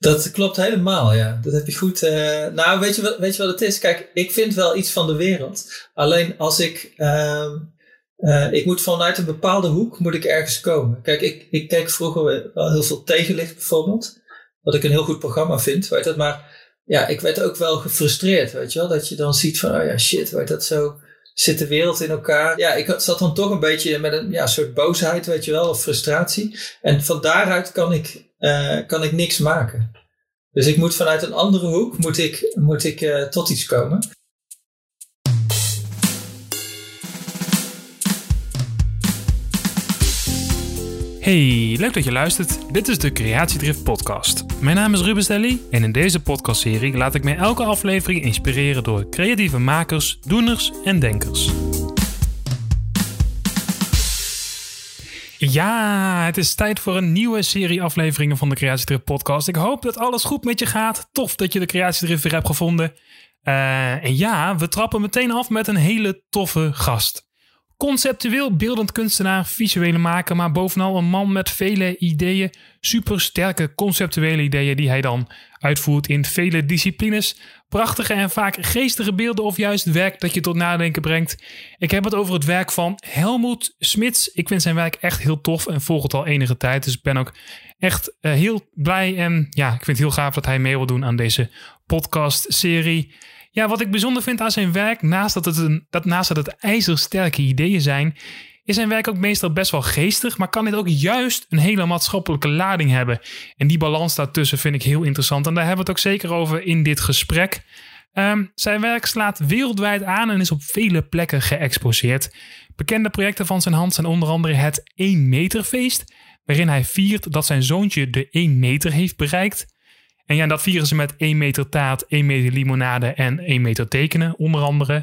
Dat klopt helemaal, ja. Dat heb je goed. Uh, nou, weet je, wat, weet je wat het is? Kijk, ik vind wel iets van de wereld. Alleen als ik. Uh, uh, ik moet vanuit een bepaalde hoek moet ik ergens komen. Kijk, ik, ik keek vroeger wel heel veel tegenlicht bijvoorbeeld. Wat ik een heel goed programma vind, weet dat. Maar ja, ik werd ook wel gefrustreerd, weet je wel. Dat je dan ziet van, oh ja, shit, weet dat zo zit de wereld in elkaar. Ja, ik zat dan toch een beetje met een ja, soort boosheid, weet je wel, of frustratie. En van daaruit kan ik, uh, kan ik niks maken. Dus ik moet vanuit een andere hoek moet ik, moet ik uh, tot iets komen. Hey, leuk dat je luistert. Dit is de Creatiedrift podcast. Mijn naam is Ruben Stelly en in deze podcastserie laat ik mij elke aflevering inspireren door creatieve makers, doeners en denkers. Ja, het is tijd voor een nieuwe serie afleveringen van de Creatiedrift podcast. Ik hoop dat alles goed met je gaat. Tof dat je de Creatiedrift weer hebt gevonden. Uh, en ja, we trappen meteen af met een hele toffe gast. Conceptueel beeldend kunstenaar, visuele maker, maar bovenal een man met vele ideeën. Super sterke conceptuele ideeën die hij dan uitvoert in vele disciplines. Prachtige en vaak geestige beelden of juist werk dat je tot nadenken brengt. Ik heb het over het werk van Helmoet Smits. Ik vind zijn werk echt heel tof en volg het al enige tijd. Dus ik ben ook echt uh, heel blij en ja, ik vind het heel gaaf dat hij mee wil doen aan deze podcast-serie. Ja, wat ik bijzonder vind aan zijn werk, naast dat het, een, dat, naast dat het ijzersterke ideeën zijn, is zijn werk ook meestal best wel geestig, maar kan dit ook juist een hele maatschappelijke lading hebben. En die balans daartussen vind ik heel interessant. En daar hebben we het ook zeker over in dit gesprek. Um, zijn werk slaat wereldwijd aan en is op vele plekken geëxposeerd. Bekende projecten van zijn hand zijn onder andere het 1 meter feest, waarin hij viert dat zijn zoontje de 1 meter heeft bereikt. En ja, dat vieren ze met 1 meter taart, 1 meter limonade en 1 meter tekenen, onder andere.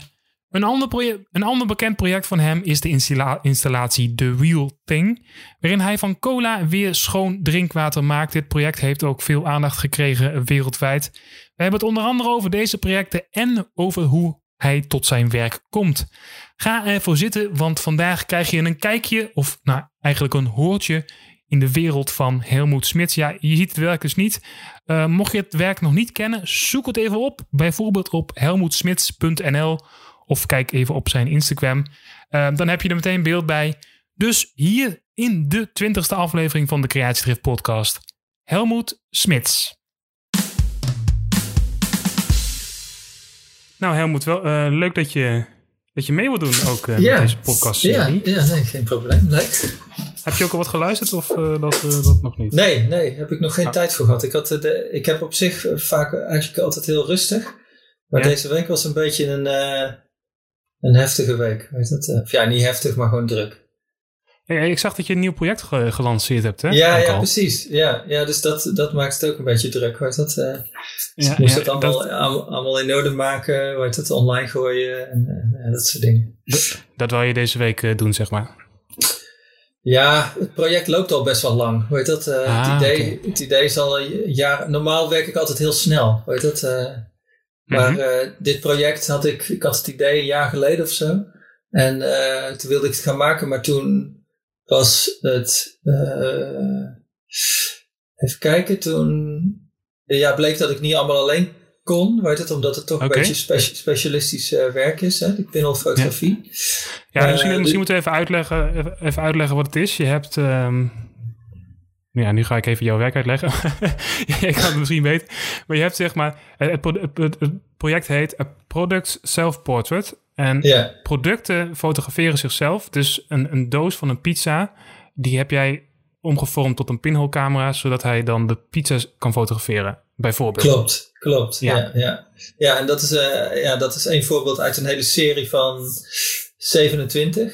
Een ander, een ander bekend project van hem is de installa installatie The Real Thing, waarin hij van cola weer schoon drinkwater maakt. Dit project heeft ook veel aandacht gekregen wereldwijd. We hebben het onder andere over deze projecten en over hoe hij tot zijn werk komt. Ga ervoor zitten, want vandaag krijg je een kijkje, of nou eigenlijk een hoortje in de wereld van Helmoet Smits. Ja, je ziet het werk dus niet. Uh, mocht je het werk nog niet kennen, zoek het even op. Bijvoorbeeld op helmoetsmits.nl of kijk even op zijn Instagram. Uh, dan heb je er meteen beeld bij. Dus hier in de twintigste aflevering van de Creatiedrift podcast. Helmoet Smits. Nou Helmoet, wel, uh, leuk dat je, dat je mee wilt doen ook uh, ja. met deze podcast. Ja, ja nee, geen probleem. Leuk. Heb je ook al wat geluisterd of uh, dat, uh, dat nog niet? Nee, nee, heb ik nog geen ah. tijd voor gehad. Ik, had de, ik heb op zich vaak eigenlijk altijd heel rustig. Maar ja. deze week was een beetje een, een heftige week. Weet dat? Ja, niet heftig, maar gewoon druk. Hey, ik zag dat je een nieuw project ge gelanceerd hebt, hè? Ja, ja precies. Ja, ja, dus dat, dat maakt het ook een beetje druk. Weet dat? Uh, ja, moest ja, het allemaal, dat... allemaal in orde maken, weet het, online gooien en, en dat soort dingen. Dat, dat wil je deze week doen, zeg maar. Ja, het project loopt al best wel lang. Weet dat? Uh, ah, het, idee, okay. het idee is al een jaar. Normaal werk ik altijd heel snel. Weet dat? Uh, maar uh, dit project had ik. Ik had het idee een jaar geleden of zo. En toen wilde ik het gaan maken, maar toen was het. even kijken, toen. Ja, bleek dat ik niet allemaal alleen kon, weet het, omdat het toch okay. een beetje spe specialistisch uh, werk is, hè, die pinhole-fotografie. Ja, ja uh, misschien, misschien moeten we even uitleggen, even uitleggen wat het is. Je hebt, um, ja, nu ga ik even jouw werk uitleggen. ik kan het misschien weten. Maar je hebt zeg maar, het, het, het project heet A Product Self-Portrait. En yeah. producten fotograferen zichzelf. Dus een, een doos van een pizza, die heb jij omgevormd tot een pinhole camera, zodat hij dan de pizza's kan fotograferen, bijvoorbeeld. Klopt, klopt. Ja, ja. Ja, ja en dat is, uh, ja, dat is een voorbeeld uit een hele serie van 27.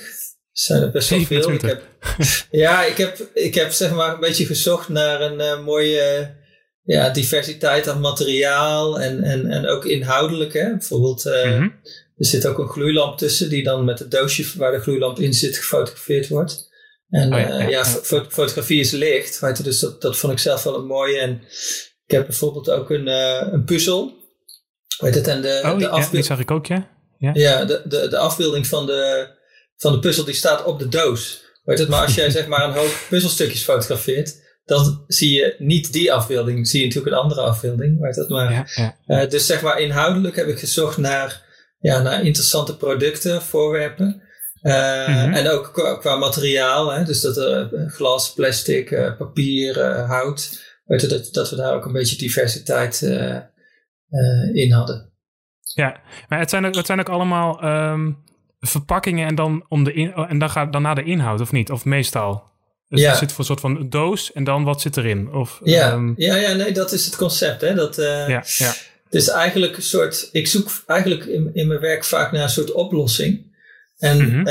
Zijn er best wel veel. Ik heb, ja, ik heb, ik heb zeg maar een beetje gezocht naar een uh, mooie ja, diversiteit aan materiaal en, en, en ook inhoudelijk. Hè? Bijvoorbeeld, uh, mm -hmm. er zit ook een gloeilamp tussen die dan met het doosje waar de gloeilamp in zit gefotografeerd wordt. En oh ja, ja fo fotografie is licht, weet je, dus dat, dat vond ik zelf wel een mooie. En ik heb bijvoorbeeld ook een, uh, een puzzel. Weet het, en de, oh, de afbeelding. Ja, die zag ik ook, ja. Ja, ja de, de, de afbeelding van de, van de puzzel die staat op de doos. Weet het, maar als jij zeg maar een hoop puzzelstukjes fotografeert, dan zie je niet die afbeelding, zie je natuurlijk een andere afbeelding. Weet dat maar. Ja, ja. dus zeg maar inhoudelijk heb ik gezocht naar, ja, naar interessante producten, voorwerpen. Mhm. En ook qua, qua materiaal, hè, dus dat er glas, plastic, papier, hout. Dat, dat we daar ook een beetje diversiteit in hadden. Ja, maar het zijn ook, het zijn ook allemaal ehm, verpakkingen en dan, om de in, en dan, gaat, dan naar de inhoud, of niet? Of meestal? Dus ja. er zit voor een soort van doos en dan wat zit erin? Of, ja. Ehm, ja, ja, nee, dat is het concept. Hè? Dat, uh, ja, ja. Het is eigenlijk een soort. Ik zoek eigenlijk in, in mijn werk vaak naar een soort oplossing. En mm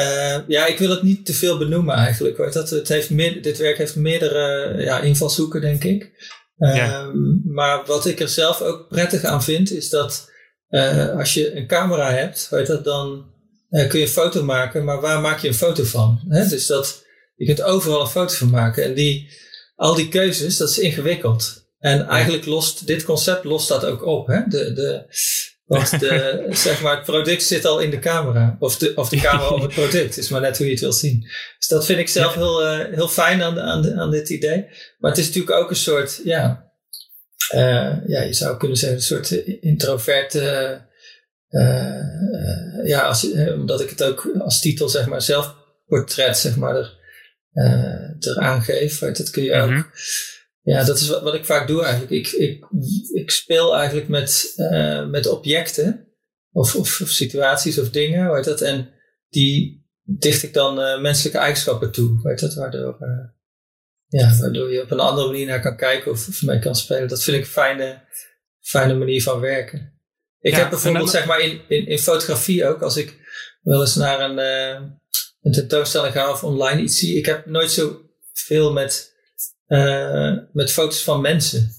ja, ik wil het niet te veel benoemen eigenlijk. Hoor. Dat, het heeft meer, dit werk heeft meerdere ja, invalshoeken, denk ik. Ja. Um, maar wat ik er zelf ook prettig aan vind, is dat uh, als je een camera hebt, weet dat, dan uh, kun je een foto maken, maar waar maak je een foto van? Hè? Dus dat, je kunt overal een foto van maken. En die, al die keuzes, dat is ingewikkeld. En eigenlijk lost dit concept lost dat ook op. Hè? De, de, want de, zeg maar, het product zit al in de camera. Of de, of de camera op het product. is maar net hoe je het wil zien. Dus dat vind ik zelf heel, uh, heel fijn aan, aan, aan dit idee. Maar het is natuurlijk ook een soort, ja, uh, ja, je zou kunnen zeggen, een soort introverte. Uh, ja, als, omdat ik het ook als titel, zeg maar, zelfportret, zeg maar, er, er aangeef. Dat kun je ook. Mhm. Ja, dat is wat, wat ik vaak doe eigenlijk. Ik, ik, ik speel eigenlijk met, met objecten of, of, of, situaties of dingen, weet dat. En die dicht ik dan menselijke eigenschappen toe, weet dat, waardoor ja, waardoor je op een andere manier naar kan kijken of, of mee kan spelen. Dat vind ik een fijne, fijne manier van werken. Ik heb bijvoorbeeld, zeg maar, in, in, in fotografie ook, als ik wel eens naar een, uh, een tentoonstelling ga of online iets zie, ik heb nooit zo veel met, uh, met foto's van mensen.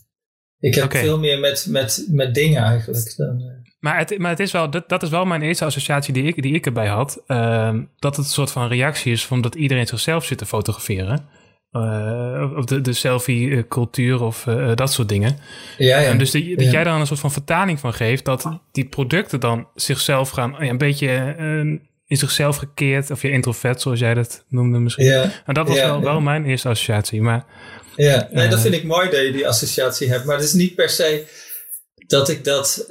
Ik heb veel meer met, met, met dingen eigenlijk. Dan, uh. Maar, het, maar het is wel, dat, dat is wel mijn eerste associatie die ik, die ik erbij had. Ehm, dat het een soort van reactie is van dat iedereen zichzelf zit te fotograferen. Uh, of de, de selfie-cultuur of dat soort dingen. Ja, ja. En dus dat jij daar een soort van vertaling van geeft, dat die producten dan zichzelf gaan een beetje in zichzelf gekeerd, of je introvert, zoals jij dat noemde misschien. Ja. En dat was wel, wel mijn eerste associatie. Maar, ja, nee, dat vind ik mooi dat je die associatie hebt, maar het is niet per se dat ik dat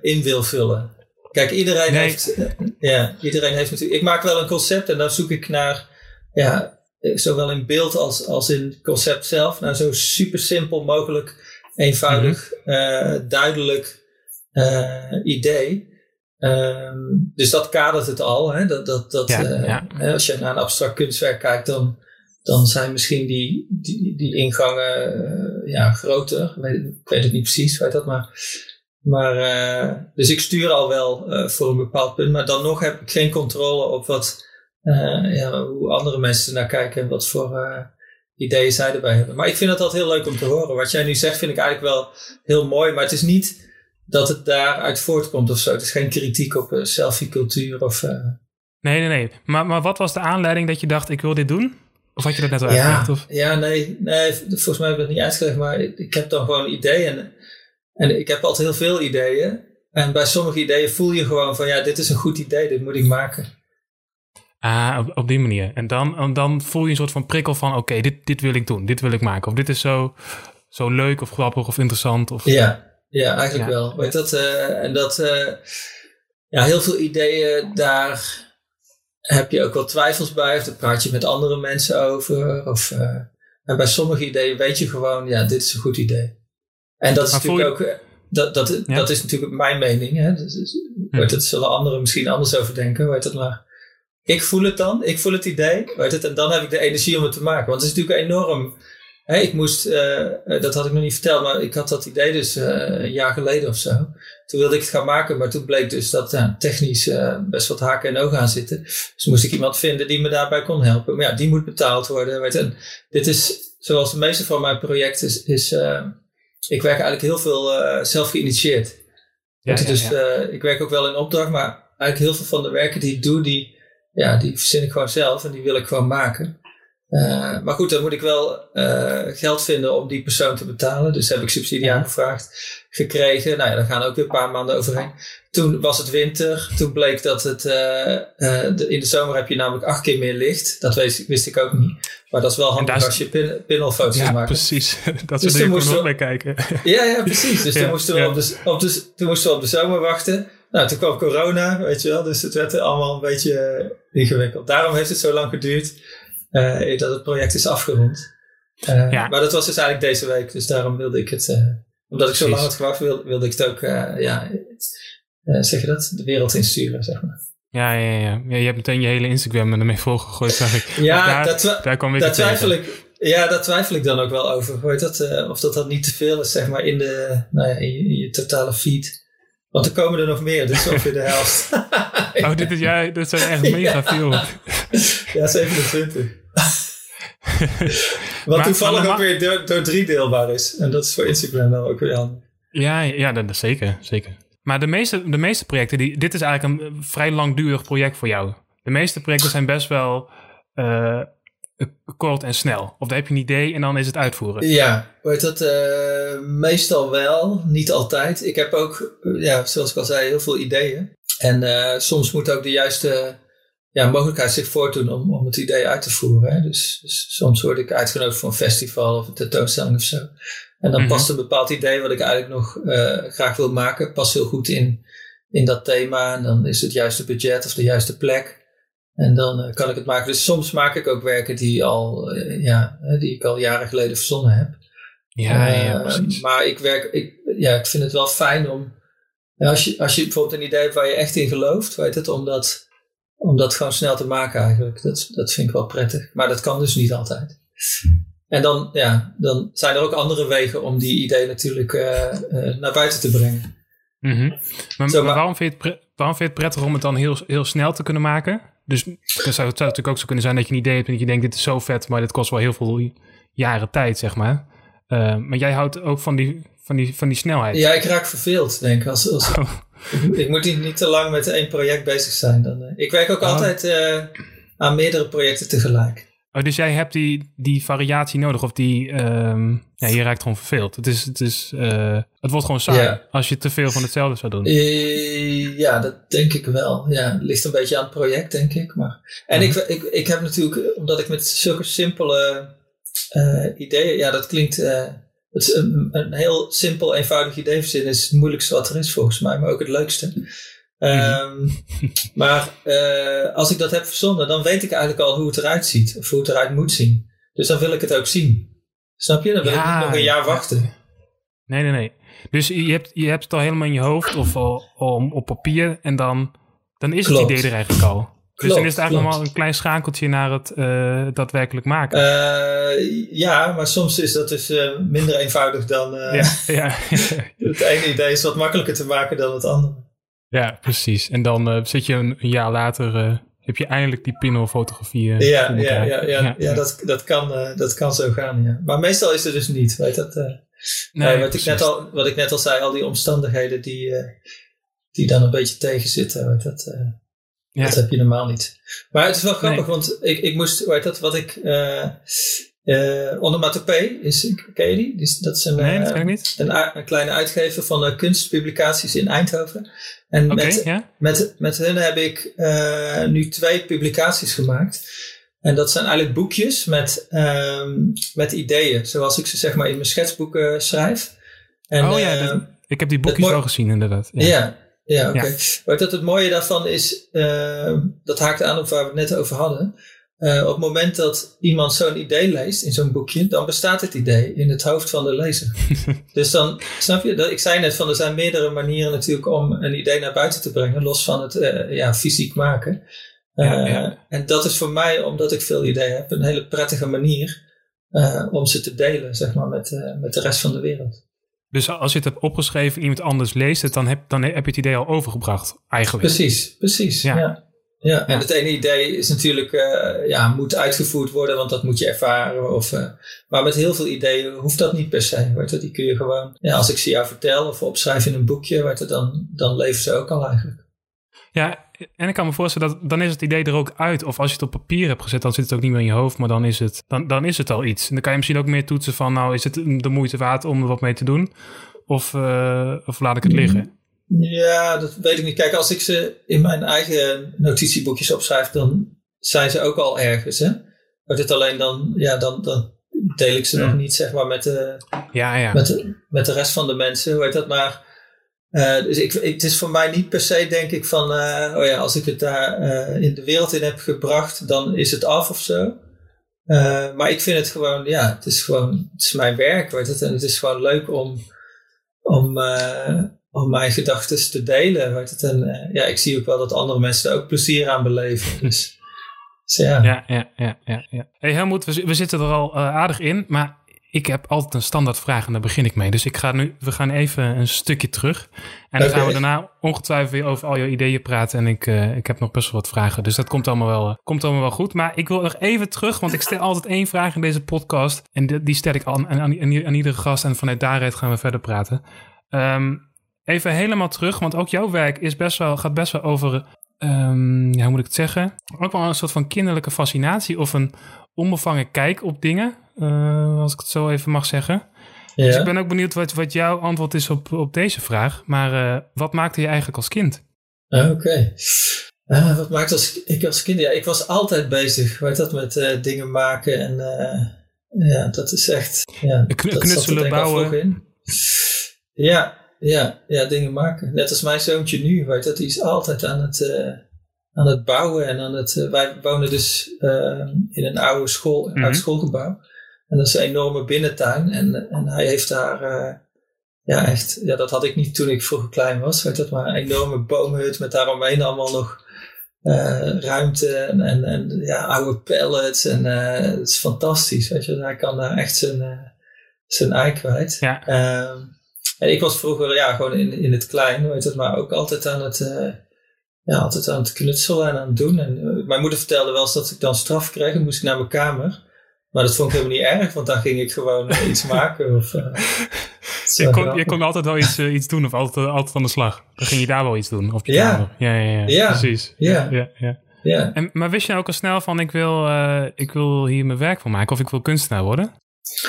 in wil vullen. Kijk, iedereen heeft, ja, iedereen heeft natuurlijk. Ik maak wel een concept en dan zoek ik naar, ja, eh, zowel in beeld als, als in concept zelf, naar zo super simpel mogelijk, eenvoudig, mm duidelijk uh, idee. Um, dus dat kadert het al. Hè? Dat, dat, dat, ja, uh, Als je naar een abstract kunstwerk kijkt, dan, dan zijn misschien die, die, die ingangen ja, groter. Ik weet, ik het niet precies, weet dat maar. Maar, dus ik stuur al wel voor een bepaald punt, maar dan nog heb ik geen controle op wat ja, hoe andere mensen naar kijken en wat voor ideeën zij erbij hebben. Maar ik vind het altijd heel leuk om te horen. Wat jij nu zegt vind ik eigenlijk wel heel mooi, maar het is niet dat het daaruit voortkomt of zo. Het is geen kritiek op selfie-cultuur of... Nee, nee, nee. Maar, maar wat was de aanleiding dat je dacht, ik wil dit doen? Of had je dat net al uitgelegd? Of? Ja, nee, nee, volgens mij heb ik het niet uitgelegd, maar ik, ik heb dan gewoon ideeën. En, ik heb altijd heel veel ideeën. En bij sommige ideeën voel je gewoon van, ja, dit is een goed idee, dit moet ik maken. Ah, op, op die manier. En dan, dan voel je een soort van prikkel van: oké, dit, dit wil ik doen, dit wil ik maken. Of dit is zo, zo leuk of grappig of interessant. Of, ja, ja, eigenlijk wel. Weet dat, uh, en dat, uh, ja, heel veel ideeën, daar heb je ook wel twijfels bij. Of daar praat je met andere mensen over. Of, uh, en bij sommige ideeën weet je gewoon: ja, dit is een goed idee. En dat is natuurlijk ook. Dat, dat, dat is natuurlijk mijn mening. Hè? Dus, dus, dat zullen anderen misschien anders over denken. Weet dat maar ik voel het dan, ik voel het idee, weet het, en dan heb ik de energie om het te maken. Want het is natuurlijk enorm. Hè, ik moest, uh, dat had ik nog niet verteld, maar ik had dat idee dus uh, een jaar geleden of zo. Toen wilde ik het gaan maken, maar toen bleek dus dat uh, technisch best wat haken en ogen aan zitten. Dus moest ik iemand vinden die me daarbij kon helpen. Maar ja, die moet betaald worden. Weet, en dit is, zoals de meeste van mijn projecten, is, is ik werk eigenlijk heel veel zelf geïnitieerd. Ja, ja, dus ik werk ook wel in opdracht, maar eigenlijk heel veel van de werken die ik doe, die ja, die verzin ik gewoon zelf en die wil ik gewoon maken. Uh, maar goed, dan moet ik wel uh, geld vinden om die persoon te betalen. Dus heb ik subsidie aangevraagd, gekregen. Nou ja, daar gaan ook weer een paar maanden overheen. Toen was het winter. Toen bleek dat het. Uh, de, in de zomer heb je namelijk acht keer meer licht. Dat wist, wist ik ook niet. Maar dat is wel handig als je pin, pinelfoto's ja, maakt. precies. Dat dus soort dingen mee kijken. Ja, ja, precies. Dus ja, toen, moesten we op de, op de, toen moesten we op de zomer wachten. Nou, toen kwam corona, weet je wel. Dus het werd allemaal een beetje ingewikkeld. Daarom heeft het zo lang geduurd uh, dat het project is afgerond. Uh, ja. Maar dat was dus eigenlijk deze week, dus daarom wilde ik het, uh, omdat ik zo lang had gewacht, wilde, wilde ik het ook, ja, zeg je dat, de wereld insturen, zeg maar. Ja, ja, ja, ja. Je hebt meteen je hele Instagram ermee volgegooid, zag ik. Ja, daar, dat, daar kwam daar twijfel ik. Ja, daar twijfel ik dan ook wel over. Weet dat, of dat dat niet te veel is, zeg maar, in, de, nou ja, in, je, in je totale feed. Want er komen er nog meer, dus ongeveer de helft. oh, dit, is, ja, dit zijn echt mega veel. ja, 27. Wat toevallig ook weer door, door drie deelbaar is. En dat is voor Instagram dan ook weer handig. Ja, ja dat, is zeker, zeker. Maar de meeste, de meeste projecten, die, dit is eigenlijk een vrij langdurig project voor jou. De meeste projecten zijn best wel uh, kort en snel. Of heb je een idee en dan is het uitvoeren. Ja, weet dat uh, meestal wel, niet altijd. Ik heb ook, ja, zoals ik al zei, heel veel ideeën. En uh, soms moet ook de juiste ja, mogelijkheid zich voordoen om, om het idee uit te voeren. Hè. Dus, dus, soms word ik uitgenodigd voor een festival of een tentoonstelling of zo. En dan mhm. past een bepaald idee wat ik eigenlijk nog uh, graag wil maken, past heel goed in, in dat thema. En dan is het juiste budget of de juiste plek. En dan uh, kan ik het maken. Dus soms maak ik ook werken die, al, uh, ja, die ik al jaren geleden verzonnen heb. Ja, ja precies. Maar ik, werk, ik, ja, ik vind het wel fijn om, als, je, als je bijvoorbeeld een idee hebt waar je echt in gelooft, weet het, omdat om dat gewoon snel te maken eigenlijk. Dat, dat vind ik wel prettig. Maar dat kan dus niet altijd. En dan, ja, dan zijn er ook andere wegen om die idee natuurlijk uh, uh, naar buiten te brengen. Mm -hmm. maar, Zo, maar, waarom, vind je het waarom vind je het prettig om het dan heel, heel snel te kunnen maken? Dus het zou, het zou natuurlijk ook zo kunnen zijn dat je een idee hebt en dat je denkt, dit is zo vet, maar dit kost wel heel veel jaren tijd, zeg maar. Uh, maar jij houdt ook van die, van die, van die snelheid. Ja, ik raak verveeld, denk ik. Als, als, oh ik moet niet, niet te lang met één project bezig zijn. Dan, uh, ik werk ook oh. altijd uh, aan meerdere projecten tegelijk. Oh, dus jij hebt die, die variatie nodig of die, um, ja, je raakt gewoon verveeld. Het, is, het, is, uh, het wordt gewoon saai als je te veel van hetzelfde zou doen. ja, dat denk ik wel. Ja, het ligt een beetje aan het project, denk ik. Maar, en ik, ik, ik heb natuurlijk, omdat ik met zulke simpele ideeën, ja, dat klinkt het een, een, heel simpel, eenvoudig idee verzinnen is het moeilijkste wat er is volgens mij, maar ook het leukste. Um, maar uh, als ik dat heb verzonnen, dan weet ik eigenlijk al hoe het eruit ziet, of hoe het eruit moet zien. Dus dan wil ik het ook zien. Snap je? Dan wil ja, ik niet nog een jaar wachten. Nee, nee, nee. Dus je hebt, je hebt het al helemaal in je hoofd of al, al op papier en dan, dan is het idee er eigenlijk al. Dus dan is het eigenlijk nog maar een klein schakeltje naar het uh, daadwerkelijk maken. Uh, ja, maar soms is dat dus minder eenvoudig dan. ja, ja. het ene idee is wat makkelijker te maken dan het andere. Ja, precies. En dan zit je een, een, jaar later, heb je eindelijk die pinhole-fotografie. Ja, ja, ja, ja, ja, ja, dat, dat, kan, dat kan zo gaan. Ja. Maar meestal is het dus niet. Weet dat, nee, wat, ik net al, wat ik net al zei, al die omstandigheden die, die dan een beetje tegenzitten. Weet dat. Dat heb je normaal niet. Maar het is wel grappig, want ik, ik moest, heet dat, wat ik, uh, Onomatopee, is, ken je die? dat is een, nee, dat uh, niet. Een, een, kleine uitgever van uh, kunstpublicaties in Eindhoven. En okay, met, ja? met, met hen heb ik nu twee publicaties gemaakt. En dat zijn eigenlijk boekjes met, um, met ideeën, zoals ik ze zeg maar in mijn schetsboeken schrijf. En, oh ja, dat, ik heb die boekjes al gezien inderdaad. Ja, ja ja, oké. Okay. dat het mooie daarvan is, dat haakt aan op waar we het net over hadden. Uh, op het moment dat iemand zo'n idee leest in zo'n boekje, dan bestaat het idee in het hoofd van de lezer. dus dan, snap je, dat, ik zei net van er zijn meerdere manieren natuurlijk om een idee naar buiten te brengen, los van het uh, ja, fysiek maken. Ja, ja. En dat is voor mij, omdat ik veel ideeën heb, een hele prettige manier om ze te delen, zeg maar, met, met de rest van de wereld. Dus als je het hebt opgeschreven, iemand anders leest het, dan heb, dan heb je het idee al overgebracht, eigenlijk. Precies, precies. Ja. ja. Ja. en het ene idee is natuurlijk, uh, ja, moet uitgevoerd worden, want dat moet je ervaren. Of, uh, maar met heel veel ideeën hoeft dat niet per se. Weet Die kun je gewoon, ja, als ik ze jou vertel of opschrijf in een boekje, weet dan, dan leven ze ook al eigenlijk. Ja, en ik kan me voorstellen dat dan is het idee er ook uit. Of als je het op papier hebt gezet, dan zit het ook niet meer in je hoofd. Maar dan is het, dan, dan is het al iets. En dan kan je misschien ook meer toetsen van, nou, is het de moeite waard om er wat mee te doen? Of, uh, of laat ik het liggen? Ja, dat weet ik niet. Kijk, als ik ze in mijn eigen notitieboekjes opschrijf, dan zijn ze ook al ergens. Hè? Maar dit alleen dan, ja, dan, dan deel ik ze nog niet, zeg maar, met de, ja, ja. Met, de, met de rest van de mensen. Hoe heet dat maar? Uh, dus ik, het is voor mij niet per se, denk ik, van, uh, oh ja, als ik het daar uh, in de wereld in heb gebracht, dan is het af of zo. maar ik vind het gewoon, ja, het is gewoon, het is mijn werk, weet het. En het is gewoon leuk om, om, om mijn gedachten te delen, weet het. En ja, ik zie ook wel dat andere mensen er ook plezier aan beleven. Dus, dus ja. Ja, ja, ja, ja. ja. Hey Helmoet, we, we zitten er al aardig in, maar ik heb altijd een standaard vraag en daar begin ik mee. Dus ik ga nu, we gaan even een stukje terug. En dan gaan we daarna ongetwijfeld weer over al je ideeën praten. En ik, uh, ik heb nog best wel wat vragen. Dus dat komt allemaal, wel, uh, komt allemaal wel goed. Maar ik wil nog even terug, want ik stel altijd één vraag in deze podcast. En die, die stel ik aan, aan, aan, aan, iedere gast. En vanuit daaruit gaan we verder praten. Um, even helemaal terug, want ook jouw werk is best wel, gaat best wel over um, ja, hoe moet ik het zeggen? Ook wel een soort van kinderlijke fascinatie of een onbevangen kijk op dingen, uh, als ik het zo even mag zeggen. Ja. Dus ik ben ook benieuwd wat, wat jouw antwoord is op, op deze vraag. Maar uh, wat maakte je eigenlijk als kind? Ah, oké. Okay. Uh, wat maakte als, ik als kind? Ja, ik was altijd bezig weet dat, met uh, dingen maken. En ja, dat is echt... Ja, knutselen, bouwen. Ja, ja, ja, dingen maken. Net als mijn zoontje nu, weet dat, die is altijd aan het, uh, aan het bouwen en aan het. Uh, wij wonen dus uh, in een oude school, mm -hmm. oud schoolgebouw. En dat is een enorme binnentuin. En, en hij heeft daar, ja, echt, ja, dat had ik niet toen ik vroeger klein was, weet dat, maar een enorme boomhut met daaromheen allemaal nog ruimte en, en, en, ja, oude pallets. En het is fantastisch, weet je. Hij kan daar echt zijn, zijn ei kwijt. Ja. Ehm, en ik was vroeger ja, gewoon in, in het klein, weet het, maar ook altijd aan het, uh, ja, altijd aan het knutselen en aan het doen. En, uh, mijn moeder vertelde wel eens dat ik dan straf kreeg en moest ik naar mijn kamer. Maar dat vond ik helemaal niet erg, want dan ging ik gewoon uh, iets maken. Of, je, kon, je kon altijd wel iets, iets doen of altijd, altijd aan de slag. Dan ging je daar wel iets doen op je ja. kamer. Ja, ja, ja, ja. precies. Ja. Ja, ja, ja. En, maar wist je ook al snel van ik wil, ik wil hier mijn werk van maken of ik wil kunstenaar worden?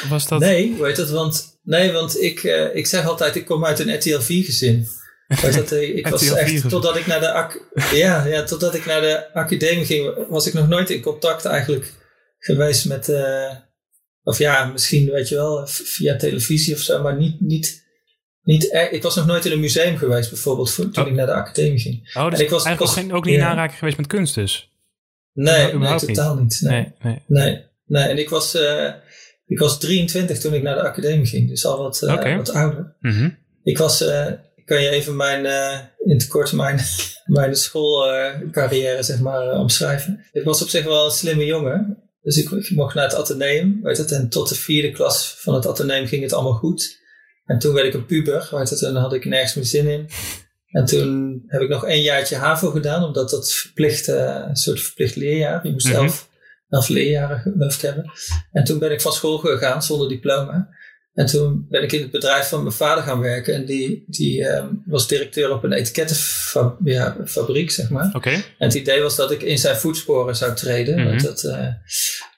Was dat... Nee, weet het, want, nee, want ik, uh, ik zeg altijd, ik kom uit een RTL 4 gezin. dat, uh, ik was echt, totdat ik, naar de ja, ja, totdat ik naar de academie ging, was ik nog nooit in contact eigenlijk geweest met, uh, of ja, misschien weet je wel, via televisie of zo, maar niet, niet, niet er, ik was nog nooit in een museum geweest bijvoorbeeld toen oh. ik naar de academie ging. Oh, dus en ik was, eigenlijk was, ook niet in aanraking geweest met kunst dus? Nee, nee totaal niet. niet. Nee. Nee, nee. nee, nee. En ik was, uh, ik was 23 toen ik naar de academie ging, dus al wat, uh, okay. wat ouder. Mm -hmm. Ik was, uh, kan je even mijn, uh, in het kort mijn, mijn schoolcarrière zeg maar omschrijven. Ik was op zich wel een slimme jongen, dus ik, ik, mocht naar het ateneum, weet het, en tot de vierde klas van het ateneum ging het allemaal goed. En toen werd ik een puber, weet het, en dan had ik nergens meer zin in. En toen heb ik nog één jaartje HAVO gedaan, omdat dat verplicht, een soort verplicht leerjaar. Je moest mm -hmm. elf elf leerjaren gehoofd hebben. En toen ben ik van school gegaan zonder diploma. En toen ben ik in het bedrijf van mijn vader gaan werken. En die, die um, was directeur op een etikettenfabriek, zeg maar. Okay. En het idee was dat ik in zijn voetsporen zou treden. Mhm. Mm -hmm. dat, uh,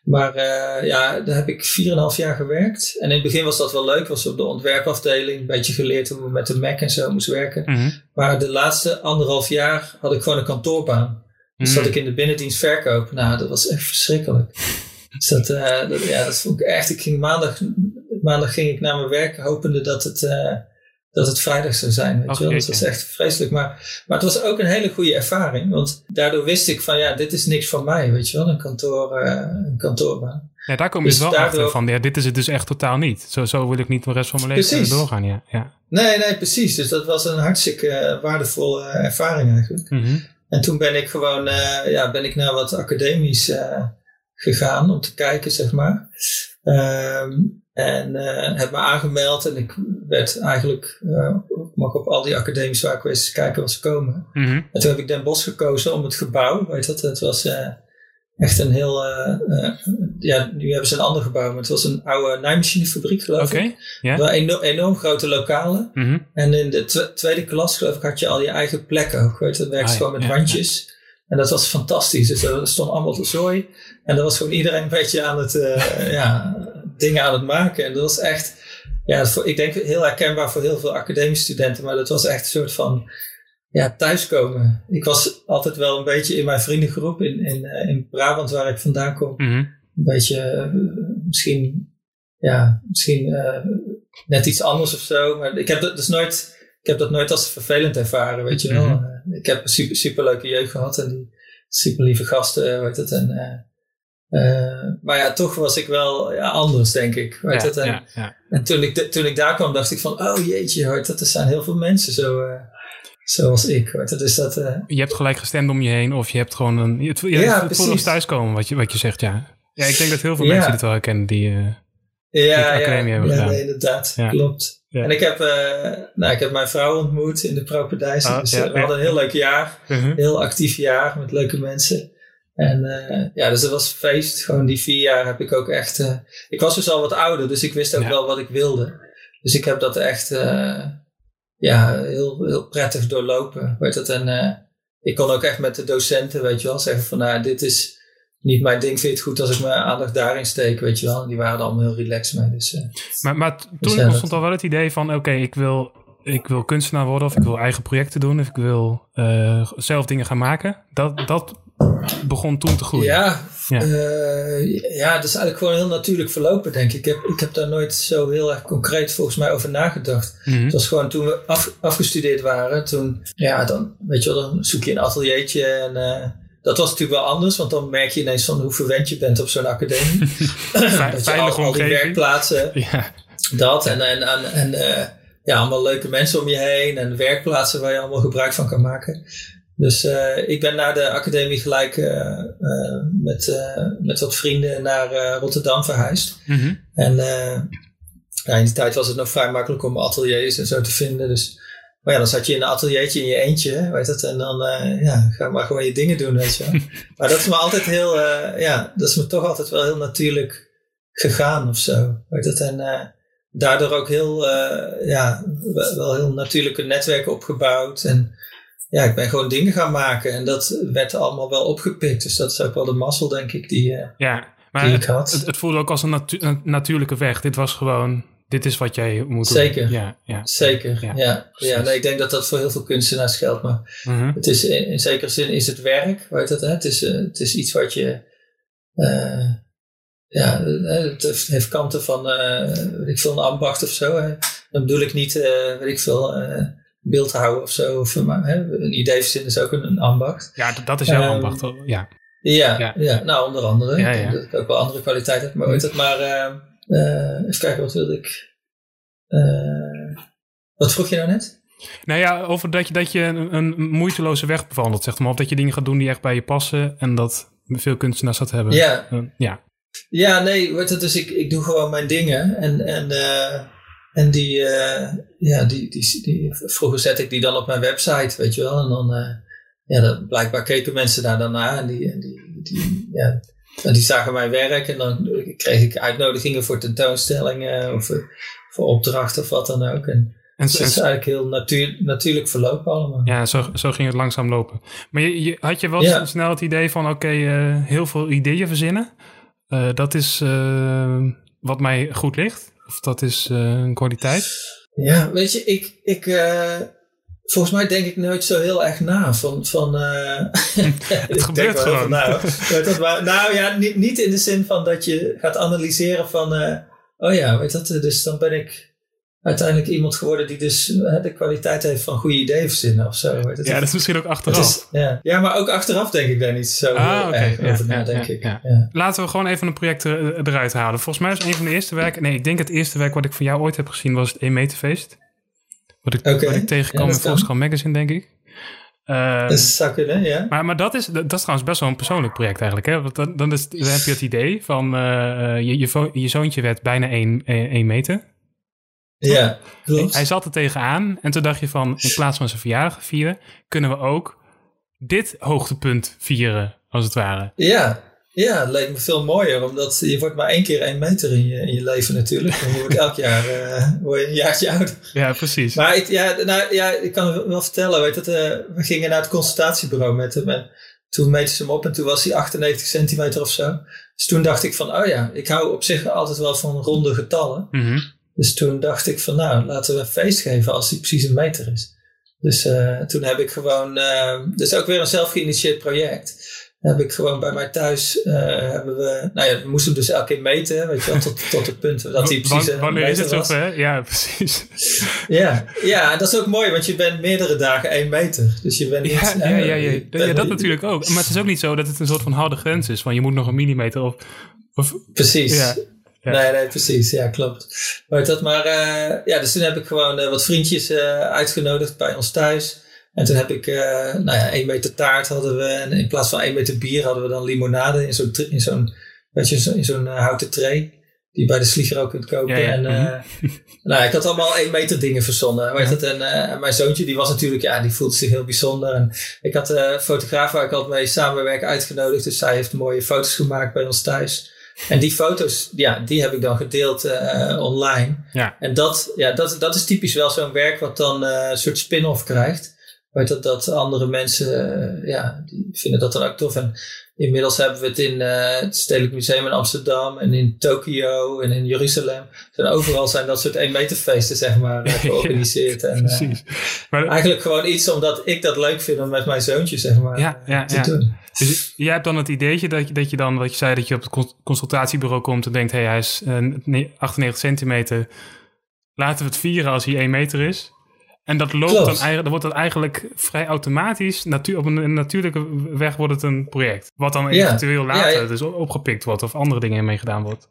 maar uh, ja, daar heb ik 4,5 jaar gewerkt. En in het begin was dat wel leuk. Was op de ontwerpafdeling. Een beetje geleerd hoe we met de Mac en zo moesten werken. Mm -hmm. Maar de laatste anderhalf jaar had ik gewoon een kantoorbaan. Dus zat ik in de binnendienst verkoop. Nou, dat was echt verschrikkelijk. Dus dat, uh, dat, ja, dat vond ik echt. Ik ging maandag, maandag ging ik naar mijn werk hopende dat het, uh, dat het vrijdag zou zijn. Weet je wel? Dat was echt vreselijk. Maar, maar het was ook een hele goede ervaring. Want daardoor wist ik van ja, dit is niks voor mij. Weet je wel, een, kantoor, uh, een kantoorbaan. Ja, daar kom je Dus dus wel daardoor- achter van, ja, dit is het dus echt totaal niet. Zo, zo wil ik niet de rest van mijn leven doorgaan, ja. ja. Nee, nee, precies. Dus dat was een hartstikke eh, waardevolle ervaring eigenlijk. Mhm. En toen ben ik gewoon eh, ja, ben ik naar wat academisch eh, gegaan om te kijken, zeg maar. Ehm, en eh, heb me aangemeld en ik werd eigenlijk, mag op al die academies waar ik geweest kijken wat ze komen. Mhm. En toen heb ik Den Bosch gekozen om het gebouw, weet dat, het was, echt een heel, ja, nu hebben ze een ander gebouw, maar het was een oude naaimachinefabriek geloof ik. ja. Wel enorm, enorm grote lokalen. Mhm. En in de tw- tweede klas, geloof ik, had je al je eigen plek ook. Weet dat werkte Ah, gewoon met ja, handjes. En dat was fantastisch. Dus er stond allemaal te zooi. En er was gewoon iedereen een beetje aan het, eh, ja, dingen aan het maken. En dat was echt, ja, voor, ik denk heel herkenbaar voor heel veel academische studenten. Maar dat was echt een soort van, ja, thuiskomen. Ik was altijd wel een beetje in mijn vriendengroep in, in, eh, in Brabant, waar ik vandaan kom Mhm. een beetje eh, misschien, ja, misschien eh, net iets anders of zo. Maar ik heb dat dus nooit, ik heb dat nooit als vervelend ervaren, weet je wel. Mhm. Ik heb een super, super leuke jeugd gehad en die super lieve gasten, weet het. En, maar ja, toch was ik wel ja, anders, denk ik. Weet Ja, het? En, ja, ja. en toen, ik, toen ik daar kwam, dacht ik van, oh jeetje, weet het, er zijn heel veel mensen zo, zoals ik. Dus dat, eh, Je hebt gelijk gestemd om je heen of je hebt gewoon een... Je, het, ja, Ja, het voelt als thuiskomen wat je, wat je zegt, ja. Ja, ik denk dat heel veel Ja. mensen dit wel herkennen die... eh, Ja, de academie ja, hebben ja gedaan. inderdaad. Ja. Klopt. Ja. En ik heb, eh, nou, ik heb mijn vrouw ontmoet in de Propedijs. Ah, dus ja, we ja. hadden een heel leuk jaar. mhm. Heel actief jaar met leuke mensen. En ja, dus dat was feest. Gewoon die vier jaar heb ik ook echt... ik was dus al wat ouder, dus ik wist ook Ja. wel wat ik wilde. Dus ik heb dat echt ja, heel, heel prettig doorlopen. Weet het? En eh, ik kon ook echt met de docenten, weet je wel, zeggen van... Nou, dit is niet mijn ding. Vind je het goed als ik mijn aandacht daarin steek, weet je wel? En die waren er allemaal heel relaxed mee. Dus, eh, Maar, maar toen ja, dat- ontstond al wel het idee van... Oké, ik, wil, ik wil kunstenaar worden of ik wil eigen projecten doen... of ik wil eh, zelf dingen gaan maken. Dat, dat begon toen te groeien. Ja, Ja. eh, ja, dat is eigenlijk gewoon heel natuurlijk verlopen, denk ik. Ik heb, ik heb daar nooit zo heel erg concreet volgens mij over nagedacht. Mhm. Het was gewoon toen we af, afgestudeerd waren, toen, ja, dan, weet je wel, dan zoek je een ateliertje en eh, dat was natuurlijk wel anders, want dan merk je ineens van hoe verwend je bent op zo'n academie. dat je al, die werkplaatsen, Ja, dat en, en, en, en eh, ja, allemaal leuke mensen om je heen en werkplaatsen waar je allemaal gebruik van kan maken. Dus eh, ik ben naar de academie gelijk eh, eh, met, met wat vrienden naar Rotterdam verhuisd. Mhm. En in die tijd was het nog vrij makkelijk om ateliers en zo te vinden. Dus, maar ja, dan zat je in een ateliertje in je eentje, weet het. En dan ja, ga maar gewoon je dingen doen, weet je wel. maar dat is me altijd heel, ja, dat is me toch altijd wel heel natuurlijk gegaan of zo. Weet het. En daardoor ook heel, ja, wel wel heel natuurlijke netwerken opgebouwd. En ja, ik ben gewoon dingen gaan maken. En dat werd allemaal wel opgepikt. Dus dat is ook wel de mazzel, denk ik, die, eh, ja. maar die ik het, had. het, het voelde ook als een, natu- een natuurlijke weg. Dit was gewoon... Dit is wat jij moet doen. Zeker. Ja, ja. Zeker, Ja, ja. Ja, nee, ik denk dat dat voor heel veel kunstenaars geldt. Maar Mhm. het is, in, in zekere zin is het werk, weet het, hè? Het, is, eh, het is iets wat je... eh, ja, het heeft- kanten van, weet ik veel, een ambacht of zo. Hè? Dan bedoel ik niet, weet ik veel, eh beeldhouden of zo. Of, hè? Een idee verzinnen is ook een, een ambacht. Ja, dat is jouw Ehm, ambacht. hoor. Ja. Ja, Ja. ja. nou onder andere. Ja, ja. dat ik ook wel andere kwaliteiten heb. Maar, het, maar eh, eh, even kijken, wat wilde ik... eh, wat vroeg je nou net? Nou ja, over dat je, dat je een, een moeiteloze weg bewandelt, zeg maar. Of dat je dingen gaat doen die echt bij je passen. En dat veel kunstenaars dat hebben. Ja, Eh, ja. Ja, nee, weet dus ik, ik doe gewoon mijn dingen. En, en, eh, en die, eh, ja, die, die, die, vroeger zette ik die dan op mijn website, weet je wel. En dan, eh, ja, dan, blijkbaar keken mensen daar dan naar. En die, en die, die, ja, en die zagen mijn werk. En dan kreeg ik uitnodigingen voor tentoonstellingen of voor, voor opdrachten of wat dan ook. En En, dus het is en- eigenlijk heel natuur, natuurlijk verlopen allemaal. ja, zo, zo ging het langzaam lopen. Maar je, je- had je wel Ja. snel het idee van, oké, eh, heel veel ideeën verzinnen. Dat is wat mij goed ligt. Of dat is eh, een kwaliteit. Ja, weet je, ik, ik eh, volgens mij denk ik nooit zo heel erg na van. van eh, het gebeurt gewoon. nou, dat, maar, nou ja, niet, niet in de zin van dat je gaat analyseren van. oh ja, weet dat, dus dan ben ik uiteindelijk iemand geworden die dus eh, de kwaliteit heeft van goede ideeën verzinnen of zo. Het. Ja, dat is misschien ook achteraf. is, ja. ja, maar ook achteraf denk ik daar niet zo Ah, heel erg over ja, na, denk ja, ik. ja. Ja. Laten we gewoon even een project er- eruit halen. Volgens mij is een van de eerste werken... Nee, ik denk het eerste werk wat ik van jou ooit heb gezien was het E-Meterfeest. Wat ik, wat ik tegenkwam in. Volkskrant Magazine, denk ik. Ehm, Dat zou kunnen, ja. maar maar dat, is, dat is trouwens best wel een persoonlijk project eigenlijk. Hè? Want dan, dan, is, dan heb je het idee van... eh, je, je, vo- je zoontje werd bijna 1 meter. Ja, klopt. Hij zat er tegenaan. En toen dacht je van... In plaats van zijn verjaardag vieren... kunnen we ook dit hoogtepunt vieren, als het ware. Ja, ja, het leek me veel mooier, omdat je wordt maar één keer één meter in je, in je leven natuurlijk. En je wordt elk jaar uh, word je een jaartje ouder. Ja, precies. Maar ik, ja, nou, ja, ik kan het wel vertellen. Weet het, uh, we gingen naar het consultatiebureau met hem. En toen meten ze hem op en toen was hij 98 centimeter of zo. Dus toen dacht ik van, oh ja, ik hou op zich altijd wel van ronde getallen. Mm -hmm. Dus toen dacht ik van, nou, laten we een feest geven als hij precies een meter is. Dus uh, toen heb ik gewoon, uh, dus ook weer een zelf geïnitieerd project. Dan heb ik gewoon bij mij thuis, uh, hebben we, nou ja, we moesten dus elke keer meten, weet je wel, tot, tot het punt dat hij precies een Wanneer is het zover? Ja, precies. ja, ja, dat is ook mooi, want je bent meerdere dagen één meter. Dus je bent niet... Ja, ja, ja, ja, ja, ja dat natuurlijk ook. Maar het is ook niet zo dat het een soort van harde grens is, van je moet nog een millimeter of... of precies. Ja. Ja. Nee, nee, precies. Ja, klopt. Maar, dat maar uh, ja, dus toen heb ik gewoon uh, wat vriendjes uh, uitgenodigd bij ons thuis. En toen heb ik, nou ja, één meter taart hadden we. En in plaats van één meter bier hadden we dan limonade in zo'n, in zo'n, weet je, in zo'n houten tray. Die je bij de Slieger ook kunt kopen. Ja, ja. En nou, ik had allemaal één meter dingen verzonnen. Weet? En, en mijn zoontje, die was natuurlijk, ja, die voelde zich heel bijzonder. En ik had de fotograaf waar ik altijd mee samenwerk uitgenodigd. Dus zij heeft mooie foto's gemaakt bij ons thuis. En die foto's, ja, die heb ik dan gedeeld uh, online. Ja. En dat, ja, dat, dat is typisch wel zo'n werk wat dan uh, een soort spin-off krijgt. Weet dat, dat andere mensen, uh, ja, die vinden dat dan ook tof. En inmiddels hebben we het in het Stedelijk Museum in Amsterdam en in Tokio en in Jeruzalem. En overal zijn dat soort 1 meter feesten, zeg maar, georganiseerd. ja, en, precies. Maar, eigenlijk gewoon iets omdat ik dat leuk vind om met mijn zoontje, zeg maar, ja, ja, te doen. Dus jij hebt dan het ideetje dat je, dat je dan, wat je zei, dat je op het consultatiebureau komt en denkt, hé, hey, hij is uh, 98 centimeter. Laten we het vieren als hij 1 meter is. En dat loopt Klopt. dan eigenlijk, wordt dat eigenlijk vrij automatisch, natuur, op een, natuurlijke weg wordt het een project. Wat dan Ja. eventueel later Ja, ja. dus opgepikt wordt of andere dingen mee gedaan wordt.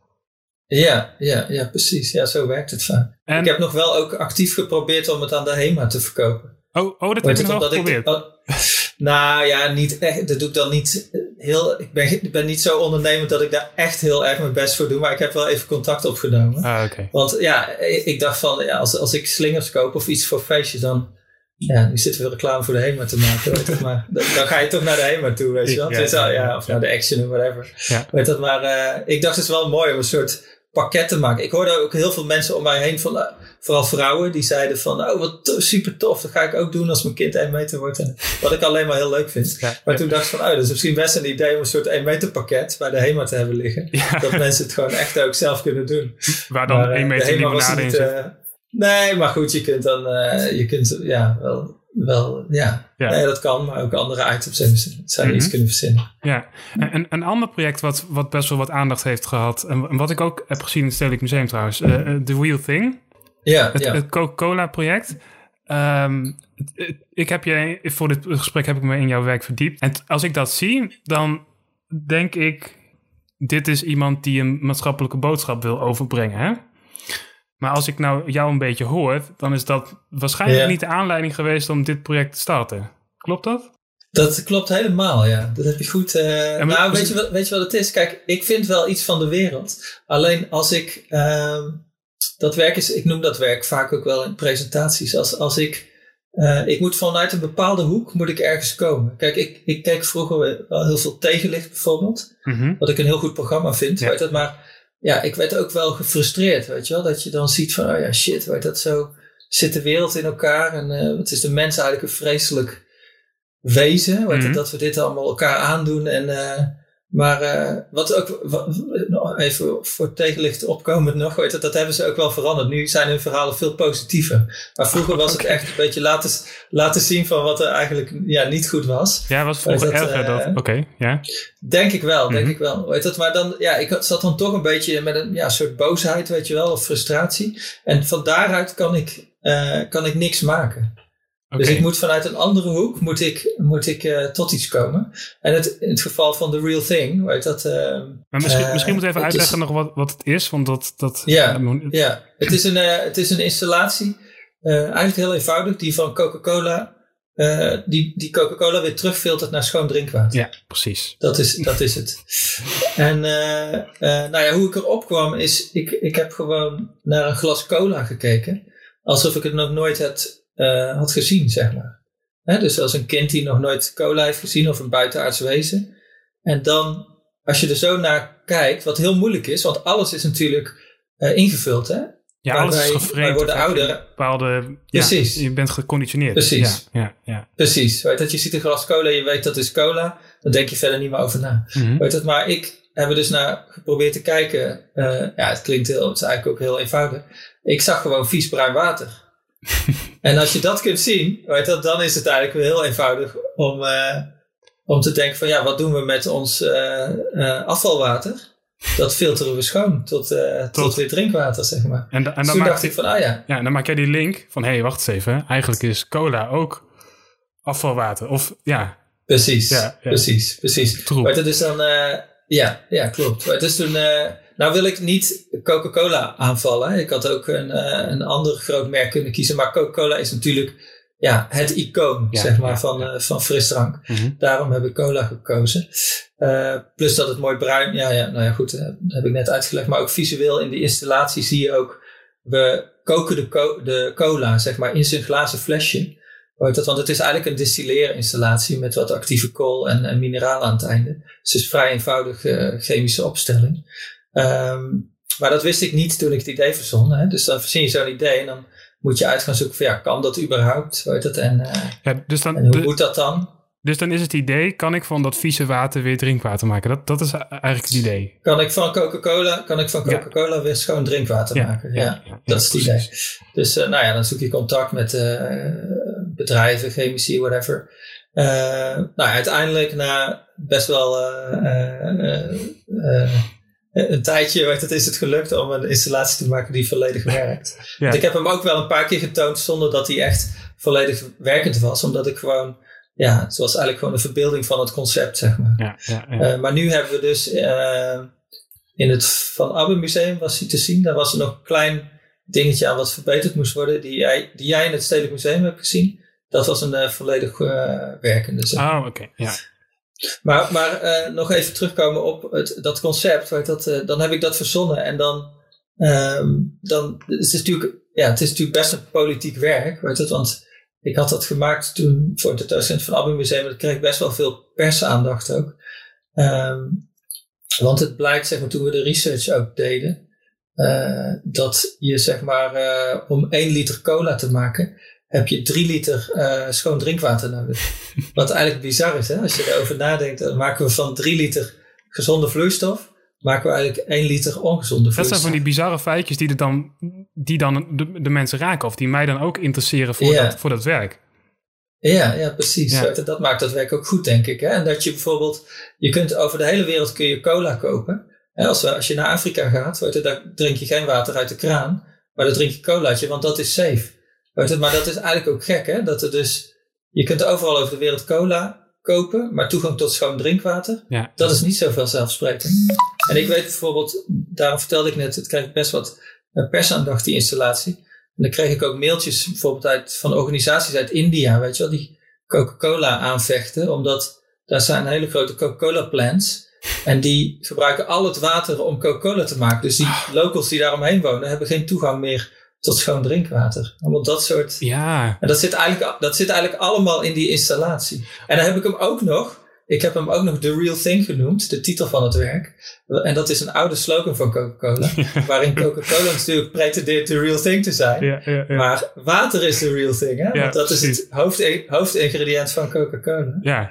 Ja, ja, ja, precies. Ja, zo werkt het vaak. En, Ik heb nog wel ook actief geprobeerd om het aan de HEMA te verkopen. oh, oh, dat Weet heb je nog ik- geprobeerd. oh, nou ja, niet echt. Dat doe ik dan niet heel. Ik ben, ik ben niet zo ondernemend dat ik daar echt heel erg mijn best voor doe. Maar ik heb wel even contact opgenomen. Ah, oké. Want ja, ik dacht van ja, als, als ik slingers koop of iets voor feestjes, dan. Ja, nu zitten we reclame voor de HEMA te maken. Weet maar dan, dan ga je toch naar de HEMA toe, weet je wel. Ja, al- ja, of naar de Action of whatever. Weet dat, maar eh, ik dacht het is wel mooi om een soort pakket te maken. Ik hoorde ook heel veel mensen om mij heen, van, eh, vooral vrouwen, die zeiden van, oh wat super tof, dat ga ik ook doen als mijn kind 1 meter wordt. En wat ik alleen maar heel leuk vind. Ja, Maar ja. toen dacht ik van, oh, dat is misschien best een idee om een soort 1 meter pakket bij de HEMA te hebben liggen. Ja, Dat mensen het gewoon echt ook zelf kunnen doen. waar dan Maar, eh, 1 de meter limonade in niet, zit. eh, nee, maar goed, je kunt dan, eh, je kunt, ja, wel, wel, ja. Ja. Nee, dat kan, maar ook andere items zijn, zijn Mhm. iets kunnen verzinnen. Ja, en een, een ander project wat, wat best wel wat aandacht heeft gehad, en, wat ik ook heb gezien in het Stedelijk Museum trouwens, eh, The Real Thing, Ja, het, ja. het Coca-Cola project. Ehm, ik heb je, voor dit gesprek heb ik me in jouw werk verdiept. En als ik dat zie, dan denk ik, dit is iemand die een maatschappelijke boodschap wil overbrengen. Hè? Maar als ik nou jou een beetje hoor, dan is dat waarschijnlijk Ja. niet de aanleiding geweest om dit project te starten. Klopt dat? Dat klopt helemaal, ja. Dat heb je goed. eh, maar- nou, weet je, wat, weet je wat het is? Kijk, ik vind wel iets van de wereld. Alleen als ik. ehm, dat werk is, ik noem dat werk vaak ook wel in presentaties. Als, als ik. eh, ik moet vanuit een bepaalde hoek moet ik ergens komen. Kijk, ik, ik keek vroeger wel heel veel tegenlicht bijvoorbeeld. Mhm. Wat ik een heel goed programma vind. Ja. Weet dat, maar ja, ik werd ook wel gefrustreerd. Weet je wel? Dat je dan ziet van, oh ja, shit, weet dat zo zit de wereld in elkaar. En eh, wat is de mens eigenlijk een vreselijk wezen. Het, dat we dit allemaal elkaar aandoen. En, eh, maar eh, wat ook, wat, nog even voor tegenlicht opkomend nog, het, dat hebben ze ook wel veranderd. Nu zijn hun verhalen veel positiever. Maar vroeger was het echt een beetje laten, laten zien van wat er eigenlijk ja, niet goed was. Ja, was vroeger dat, erger. dat, Oké, ja. Denk ik wel, denk Mhm. ik wel. Weet het, maar dan, ja, ik zat dan toch een beetje met een ja, soort boosheid, weet je wel, of frustratie. En van daaruit kan ik, eh, kan ik niks maken. Dus ik moet vanuit een andere hoek moet ik, moet ik eh, tot iets komen. En het, in het geval van The Real Thing, weet dat. eh, Maar misschien, eh, misschien moet even is- uitleggen nog wat, wat het is, want dat... dat Ja, Ja, het is een, eh, het is een installatie, eigenlijk heel eenvoudig, die van Coca-Cola, die, die Coca-Cola weer terugfiltert naar schoon drinkwater. Ja, precies. Dat is, dat is het. En nou ja, hoe ik erop kwam is, ik, ik heb gewoon naar een glas cola gekeken. Alsof ik het nog nooit had, eh, had gezien, zeg maar. Dus als een kind die nog nooit cola heeft gezien of een buitenaards wezen. En dan als je er zo naar kijkt, wat heel moeilijk is, want alles is natuurlijk uh, ingevuld, hè? Ja, alles wij, is gevreemd. Wij worden ouder. Bepaalde, Precies. je bent geconditioneerd. Precies. Ja, ja, ja. Precies. Weet dat je ziet een glas cola en je weet dat is cola. Dan denk je verder niet meer over na. Mhm. Weet dat, maar ik heb er dus naar geprobeerd te kijken. Uh, ja, het klinkt heel, het is eigenlijk ook heel eenvoudig. Ik zag gewoon vies bruin water. en als je dat kunt zien, weet dat, dan is het eigenlijk heel eenvoudig om, uh, om te denken van ja, wat doen we met ons uh, afvalwater? dat filteren we schoon tot, tot, tot, weer drinkwater, zeg maar. En, en dan dus toen dacht ik van, ah ja. Ja, en dan maak jij die link van, hé, hey, wacht eens even. Eigenlijk is cola ook afvalwater. Of, ja. Precies, ja, ja. precies, precies. Troep. Maar dat is dan, ja, ja, klopt. Maar dus toen, nou wil ik niet Coca-Cola aanvallen. Ik had ook een, een ander groot merk kunnen kiezen. Maar Coca-Cola is natuurlijk ja, het icoon Ja, zeg maar, ja, van, ja. eh, van frisdrank. Mhm. Daarom heb ik cola gekozen. Eh, plus dat het mooi bruin, ja, ja, nou ja, goed, dat heb ik net uitgelegd. Maar ook visueel in de installatie zie je ook, we koken de, co- de cola, zeg maar, in zijn glazen flesje. Dat? Want het is eigenlijk een distilleerinstallatie met wat actieve kool en, en mineralen aan het einde. Dus het is vrij eenvoudig chemische opstelling. Ehm, maar dat wist ik niet toen ik het idee verzon. Hè? Dus dan verzin je zo'n idee en dan moet je uit gaan zoeken van ja, kan dat überhaupt? Weet het? En, eh, Ja, dus, dan, en hoe de- moet dat dan? dus dan is het idee, kan ik van dat vieze water weer drinkwater maken? Dat, dat is eigenlijk het idee. Kan ik van Coca-Cola, kan ik van Ja. Coca-Cola weer schoon drinkwater maken? Ja, dat is het idee. Dus eh, nou ja, dan zoek je contact met eh, bedrijven, chemici, whatever. Nou, ja, uiteindelijk na best wel een tijdje weet het, is het gelukt om een installatie te maken die volledig werkt. Ja. Ik heb hem ook wel een paar keer getoond zonder dat hij echt volledig werkend was. Omdat ik gewoon, ja, het was eigenlijk gewoon een verbeelding van het concept, zeg maar. Ja, ja. Eh, maar nu hebben we dus eh, in het Van Abbe Museum was hij te zien. Daar was er nog een klein dingetje aan wat verbeterd moest worden. Die jij, die jij in het Stedelijk Museum hebt gezien. Dat was een eh, volledig werkende. zeg maar. Oh, oké. Ja. Maar, maar eh, nog even terugkomen op het, dat concept. Weet dat, eh, dan heb ik dat verzonnen. En dan, ehm, dan het is natuurlijk, ja, het is natuurlijk best een politiek werk. Want ik had dat gemaakt toen voor het tentoonstelling van het Abbe Museum. Dat kreeg best wel veel persaandacht ook. Ehm, want het blijkt, zeg maar, toen we de research ook deden, eh, dat je zeg maar om één liter cola te maken, heb je drie liter eh, schoon drinkwater nodig. Wat eigenlijk bizar is, hè? als je erover nadenkt, dan maken we van drie liter gezonde vloeistof, maken we eigenlijk één liter ongezonde Dat vloeistof. zijn van die bizarre feitjes die, er dan, die dan de, de mensen raken. Of die mij dan ook interesseren voor, Ja. dat, voor dat werk. Ja, ja precies. Ja. Dat maakt dat werk ook goed, denk ik. Hè? En dat je bijvoorbeeld, je kunt over de hele wereld kun je cola kopen. Hè, als, we, als je naar Afrika gaat, weet je, daar drink je geen water uit de kraan, maar dan drink je colaatje, want dat is safe. Maar dat is eigenlijk ook gek, hè? Dat er dus, je kunt overal over de wereld cola kopen, maar toegang tot schoon drinkwater, Ja. dat is niet zo vanzelfsprekend. En ik weet bijvoorbeeld, daarom vertelde ik net, het krijgt best wat eh, persaandacht, die installatie. En dan kreeg ik ook mailtjes bijvoorbeeld uit, van organisaties uit India, weet je wel, die Coca-Cola aanvechten, omdat daar zijn hele grote Coca-Cola plants. En die gebruiken al het water om Coca-Cola te maken. Dus die locals die daar omheen wonen, hebben geen toegang meer tot schoon drinkwater. Allemaal dat soort. Ja. En dat zit, eigenlijk, dat zit eigenlijk allemaal in die installatie. En dan heb ik hem ook nog. Ik heb hem ook nog The Real Thing genoemd, de titel van het werk. En dat is een oude slogan van Coca-Cola. waarin Coca-Cola natuurlijk pretendeert The Real Thing te zijn. Ja, ja, ja. Maar water is the real thing, hè? Ja, Want dat is het hoofd, hoofdingrediënt van Coca-Cola. ja.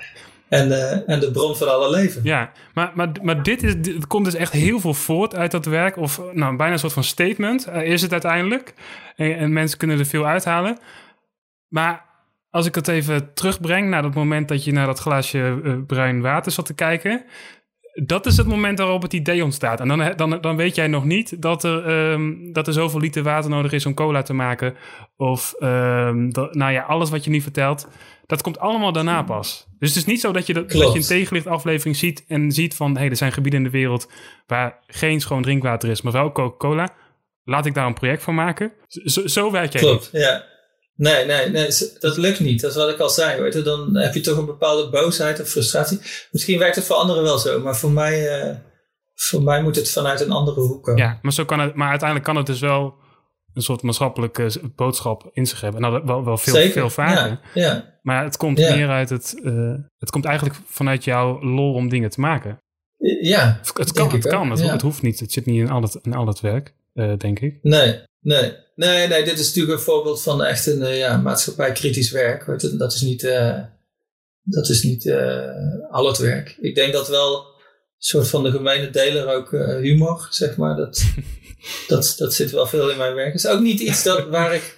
En, eh, en de bron van alle leven. Ja, maar, maar, maar dit, is, komt dus echt heel veel voort uit dat werk. Of nou, bijna een soort van statement eh, is het uiteindelijk. En, en mensen kunnen er veel uithalen. Maar als ik het even terugbreng naar dat moment dat je naar dat glaasje eh, bruin water zat te kijken. Dat is het moment waarop het idee ontstaat. En dan, dan, dan weet jij nog niet dat er, ehm, dat er zoveel liter water nodig is om cola te maken. Of ehm, nou ja, alles wat je nu vertelt. Dat komt allemaal daarna pas. Dus het is niet zo dat je, dat, dat je een tegenlichtaflevering ziet en ziet van... hé, hey, er zijn gebieden in de wereld waar geen schoon drinkwater is, maar wel Coca-Cola. Laat ik daar een project van maken. Zo, zo werk jij Klopt, ja. Nee, nee, nee, dat lukt niet. Dat is wat ik al zei. Weet je. Dan heb je toch een bepaalde boosheid of frustratie. Misschien werkt het voor anderen wel zo, maar voor mij, eh, voor mij moet het vanuit een andere hoek komen. Ja, maar, zo kan het, maar uiteindelijk kan het dus wel een soort maatschappelijke boodschap in zich hebben. Nou, wel, wel veel, Zeker. veel vaker. Ja, ja, Maar het komt Ja. meer uit het... eh, het komt eigenlijk vanuit jouw lol om dingen te maken. Ja, het kan, het, kan het, het, hoeft niet. Het zit niet in al het, in al het werk, uh, denk ik. Nee, nee, nee, nee. Dit is natuurlijk een voorbeeld van echt een uh, ja, maatschappij kritisch werk. Dat is niet, dat is niet al het werk. Ik denk dat wel een soort van de gemene deler ook humor, zeg maar. Dat, dat, dat zit wel veel in mijn werk. Het is ook niet iets dat, waar, ik,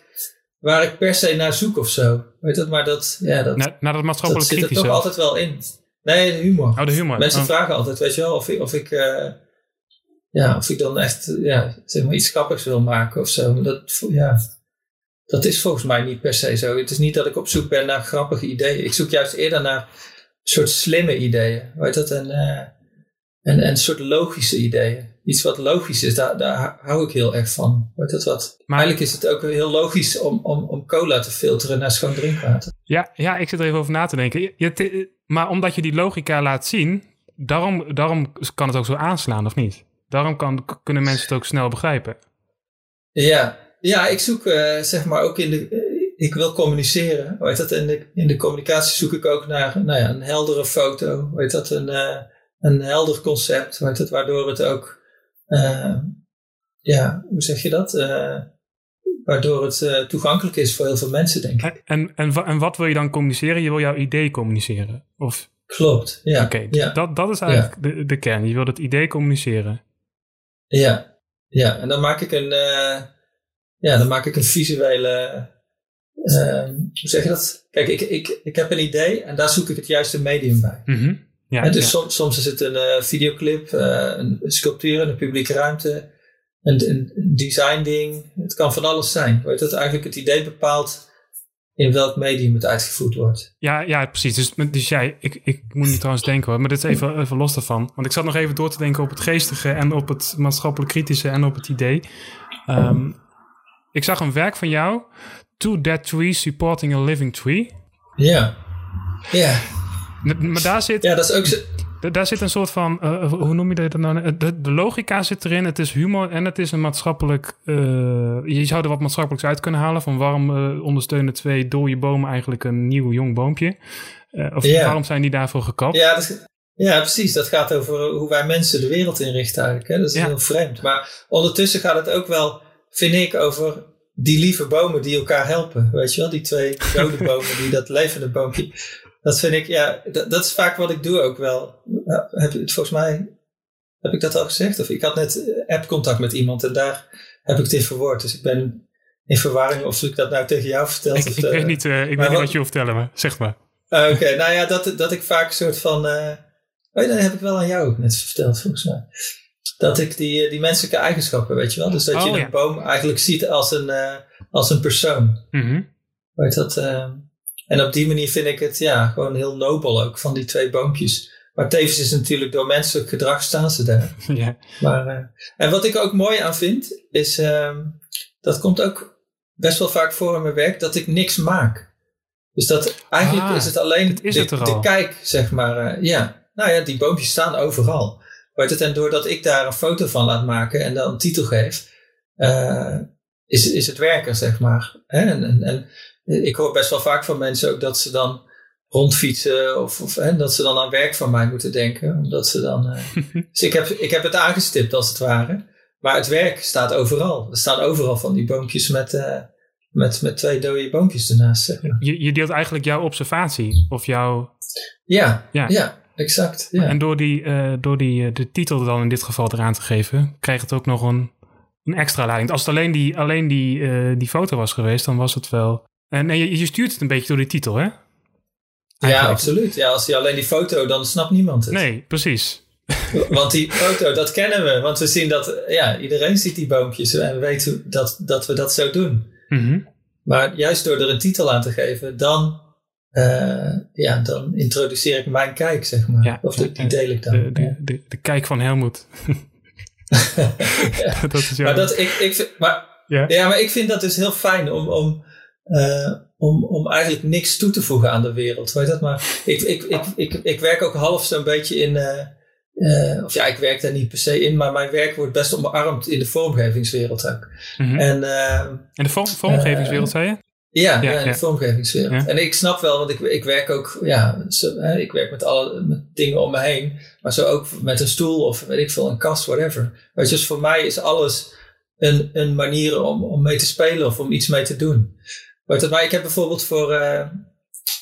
waar ik per se naar zoek of zo. Weet dat, maar dat, ja, dat, naar, naar dat maatschappelijk dat zit er toch altijd wel in. Nee, de humor. Oh, de humor. Mensen oh. vragen altijd, weet je wel, of ik, of ik, uh, ja, of ik dan echt ja, zeg maar iets grappigs wil maken of zo. Dat, ja, dat is volgens mij niet per se zo. Het is niet dat ik op zoek ben naar grappige ideeën. Ik zoek juist eerder naar soort slimme ideeën. Weet dat? En, uh, en, en een soort logische ideeën. Iets wat logisch is, daar, daar hou ik heel erg van. Weet dat wat? Maar eigenlijk is het ook heel logisch om, om, om cola te filteren naar schoon drinkwater. Ja, ja, ik zit er even over na te denken. Je, maar omdat je die logica laat zien, daarom, daarom kan het ook zo aanslaan, of niet? Daarom kan, kunnen mensen het ook snel begrijpen. Ja, ja ik zoek uh, zeg maar ook in de. Uh, ik wil communiceren. Weet dat? In, de, in de communicatie zoek ik ook naar nou ja, een heldere foto. Weet dat? Een, uh, een helder concept. Weet dat? Waardoor het ook. Ja, hoe zeg je dat? waardoor het toegankelijk is voor heel veel mensen, denk ik. En, en, en wat wil je dan communiceren? Je wil jouw idee communiceren? Of? Klopt, ja. Oké, ja. dat, dat is eigenlijk de, de kern. Je wil het idee communiceren. Ja, ja. en dan maak ik een, uh, ja, dan maak ik een visuele, uh, hoe zeg je dat? Kijk, ik, ik, ik heb een idee en daar zoek ik het juiste medium bij. Mm -hmm. Ja, dus ja. soms, soms is het een uh, videoclip, een sculptuur, een publieke ruimte, een, een design ding. Het kan van alles zijn. Weet dat eigenlijk het idee bepaalt in welk medium het uitgevoerd wordt. Ja, ja precies. Dus, dus jij, ik, ik moet niet trouwens denken hoor, maar dit is even, even los daarvan. Want ik zat nog even door te denken op het geestige en op het maatschappelijk kritische en op het idee. Um, ik zag een werk van jou, Two Dead Trees Supporting a Living Tree. Ja, ja. Maar daar zit... Ja, dat is ook. Daar zit een soort van, uh, hoe noem je dat nou? De, de, logica zit erin, het is humor en het is een maatschappelijk... Uh, je zou er wat maatschappelijks uit kunnen halen. Van waarom uh, ondersteunen twee dode bomen eigenlijk een nieuw jong boompje? of ja. waarom zijn die daarvoor gekapt? Ja, dat, ja, precies. Dat gaat over hoe wij mensen de wereld inrichten eigenlijk. Hè? Dat is ja. heel vreemd. Maar ondertussen gaat het ook wel, vind ik, over die lieve bomen die elkaar helpen. Weet je wel, die twee dode bomen die dat levende boompje dat vind ik, ja, dat, dat, is vaak wat ik doe ook wel. Heb, volgens mij, heb ik dat al gezegd? Of ik had net app-contact met iemand en daar heb ik dit verwoord. Dus ik ben in verwarring of ik dat nou tegen jou verteld. Ik, of, ik weet niet, uh, ik weet niet wat je wil vertellen, maar zeg maar. Uh, Oké, okay, nou ja, dat, dat ik vaak een soort van. Uh, oh, dat heb ik wel aan jou ook net verteld, volgens mij. Dat ik die, die menselijke eigenschappen, weet je wel. Dus dat oh, je ja. een boom eigenlijk ziet als een, als een persoon. Mm -hmm. Weet dat. En op die manier vind ik het ja, gewoon heel nobel ook van die twee boompjes. Maar tevens is natuurlijk door menselijk gedrag staan ze daar. Ja. Maar, uh, en wat ik ook mooi aan vind, is uh, dat komt ook best wel vaak voor in mijn werk, dat ik niks maak. Dus dat eigenlijk ah, is het alleen is de, het de kijk, zeg maar. Uh, ja, nou ja, die boompjes staan overal. Weet het, en doordat ik daar een foto van laat maken en dan een titel geef, uh, is, is het werken, zeg maar. Hè? En, en, en ik hoor best wel vaak van mensen ook dat ze dan rondfietsen of, of hè, dat ze dan aan werk van mij moeten denken. Omdat ze dan. Uh, dus ik heb, ik heb het aangestipt als het ware. Maar het werk staat overal. Er staan overal van die boompjes met, uh, met, met twee dode boompjes ernaast. Zeg maar. je, je deelt eigenlijk jouw observatie of jouw. Ja, ja. ja exact. Ja. En door, die, uh, door die, de titel dan in dit geval eraan te geven, krijgt het ook nog een, een extra lading. Als het alleen die, alleen die, die foto was geweest, dan was het wel en nee, je, je, stuurt het een beetje door die titel, hè? Eigenlijk. Ja, absoluut. Ja, als je alleen die foto, dan snapt niemand het. Nee, precies. Want die foto, dat kennen we. Want we zien dat, ja, iedereen ziet die boompjes en we weten dat, dat we dat zo doen. Mm -hmm. Maar juist door er een titel aan te geven, dan, uh, ja, dan introduceer ik mijn kijk, zeg maar. Ja, of die, die deel ik dan. De, de, de, de kijk van Helmoet. ja. dat is maar, dat, ik, ik vind, maar, ja. ja, maar ik vind dat dus heel fijn om... om uh, om, om eigenlijk niks toe te voegen aan de wereld. Weet dat? Maar ik, ik, ik, ik, ik werk ook half zo'n beetje in. Uh, uh, of ja, ik werk daar niet per se in, maar mijn werk wordt best omarmd in de vormgevingswereld ook. Mm -hmm. En, in de vorm, vormgevingswereld, zei je? Ja, ja, in de vormgevingswereld. En ik snap wel, want ik, ik werk ook, ja, zo, ik werk met alle met dingen om me heen. Maar zo ook met een stoel of weet ik veel, een kast, whatever. Weet je, dus voor mij is alles een, een manier om, om mee te spelen of om iets mee te doen. Maar ik heb bijvoorbeeld voor, uh,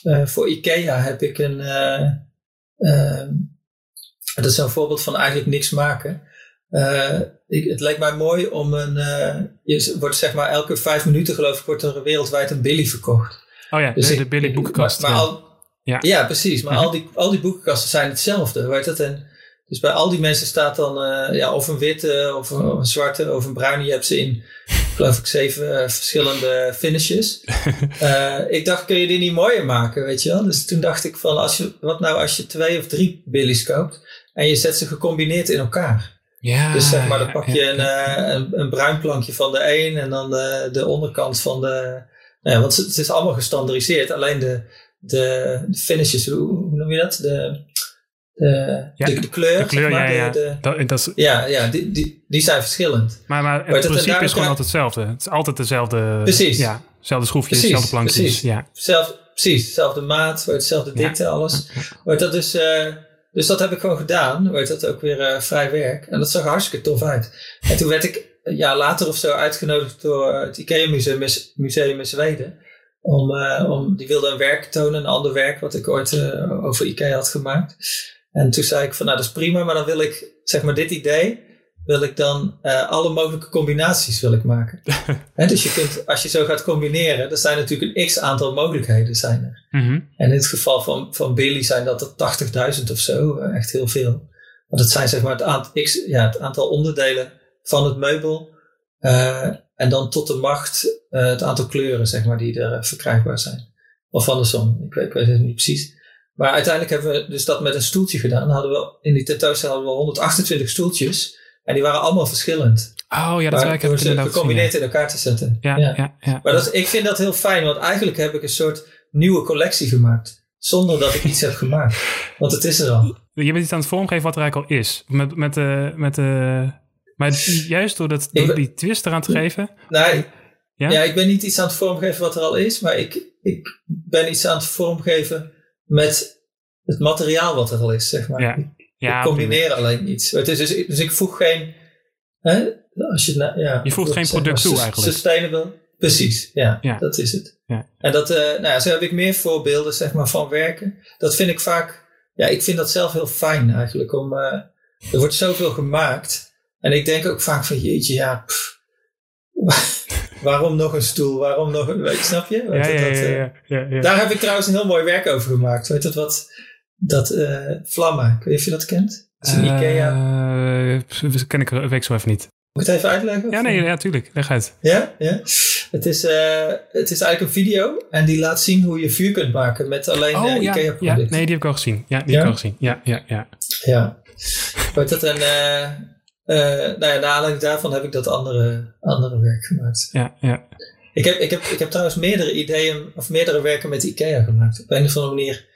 uh, voor IKEA heb ik een, uh, dat is een voorbeeld van eigenlijk niks maken. Ik, het lijkt mij mooi om een, je wordt zeg maar elke vijf minuten geloof ik wordt er wereldwijd een Billy verkocht. Oh ja, dus de, de Billy boekenkast. Maar, maar al, ja. ja. precies. Maar al, die, al die boekenkasten zijn hetzelfde. Weet dat? En dus bij al die mensen staat dan ja, of een witte, of een, of een, zwarte, of een bruine. Je hebt ze in, geloof ik, zeven uh, verschillende finishes. uh, ik dacht, kun je die niet mooier maken, weet je wel? Dus toen dacht ik van, als je, wat nou als je twee of drie billies koopt en je zet ze gecombineerd in elkaar? Ja, dus zeg maar, dan pak je een, een, een, bruin plankje van de een en dan de, de onderkant van de... Nou ja, want het is allemaal gestandardiseerd. Alleen de, de, de finishes, hoe, hoe noem je dat? De, de, ja, de, de, kleur. De kleur, maar, ja, de, ja. Dat, dat is, ja, ja die, die, die zijn verschillend. Maar, maar het principe is gewoon altijd hetzelfde. Het is altijd dezelfde... Precies. Ja, dezelfde schroefjes, precies, dezelfde plankjes. Precies. Ja. Zelf, precies, dezelfde maat, hetzelfde dikte, alles. Maar dat is... Uh, dus dat heb ik gewoon gedaan. Weet dat ook weer uh, vrij werk. En dat zag hartstikke tof uit. En toen werd ik een jaar later of zo uitgenodigd door het IKEA Museum, Museum in Zweden. Om, uh, om, die wilde een werk tonen, een ander werk wat ik ooit over IKEA had gemaakt. En toen zei ik van nou dat is prima, maar dan wil ik zeg maar dit idee, wil ik dan uh, alle mogelijke combinaties wil ik maken. He, dus je kunt, als je zo gaat combineren, er zijn natuurlijk een x aantal mogelijkheden zijn er. Mm -hmm. En in het geval van, van Billy zijn dat er 80.000 of zo, echt heel veel. Want het zijn zeg maar het aantal, x, ja, het aantal onderdelen van het meubel. Uh, en dan tot de macht uh, het aantal kleuren, zeg maar, die er verkrijgbaar zijn. Of andersom, ik weet, ik weet het niet precies. Maar uiteindelijk hebben we dus dat met een stoeltje gedaan. Hadden we, in die tentoonstelling hadden we 128 stoeltjes. En die waren allemaal verschillend. Oh ja, dat werkt ik ze gecombineerd in elkaar te zetten. Ja, ja. ja, ja. Maar dat, ik vind dat heel fijn, want eigenlijk heb ik een soort nieuwe collectie gemaakt. Zonder dat ik iets heb gemaakt. Want het is er al. Je bent iets aan het vormgeven wat er eigenlijk al is. Met, met, de, met de, maar juist door, dat, door die twist eraan te geven. Nee, ja? ja, ik ben niet iets aan het vormgeven wat er al is. Maar ik, ik ben iets aan het vormgeven met het materiaal wat er al is, zeg maar. Ja. Ja, ik combineer alleen iets. Het is dus, dus ik voeg geen. Hè, als je, ja, je voegt geen product toe eigenlijk. Sustainable. Precies, ja, ja. dat is het. Ja. En dat, uh, nou ja, zo heb ik meer voorbeelden zeg maar, van werken. Dat vind ik vaak, ja, ik vind dat zelf heel fijn eigenlijk. Om, uh, er wordt zoveel gemaakt. En ik denk ook vaak van, jeetje, ja, pff, waarom nog een stoel? Waarom nog een, snap je? Ja, dat, ja, ja, Daar heb ik trouwens een heel mooi werk over gemaakt. Weet je wat? Dat uh, Vlamma, ik weet niet of je dat kent. Dat is een uh, Ikea. ken ik, weet ik zo even niet. Moet ik het even uitleggen? Ja, nee, ja, tuurlijk. Leg uit. Ja, ja. Het is, uh, het is eigenlijk een video en die laat zien hoe je vuur kunt maken met alleen oh, uh, Ikea producten. Ja, nee, die heb ik al gezien. Ja, die heb ik al gezien. Ja, ja, ja. Ja. Wordt dat een... Uh, nou ja, naar aanleiding daarvan heb ik dat andere, andere werk gemaakt. Ja, ja. Ik heb, ik, heb, ik heb trouwens meerdere ideeën of meerdere werken met Ikea gemaakt. Op een of andere manier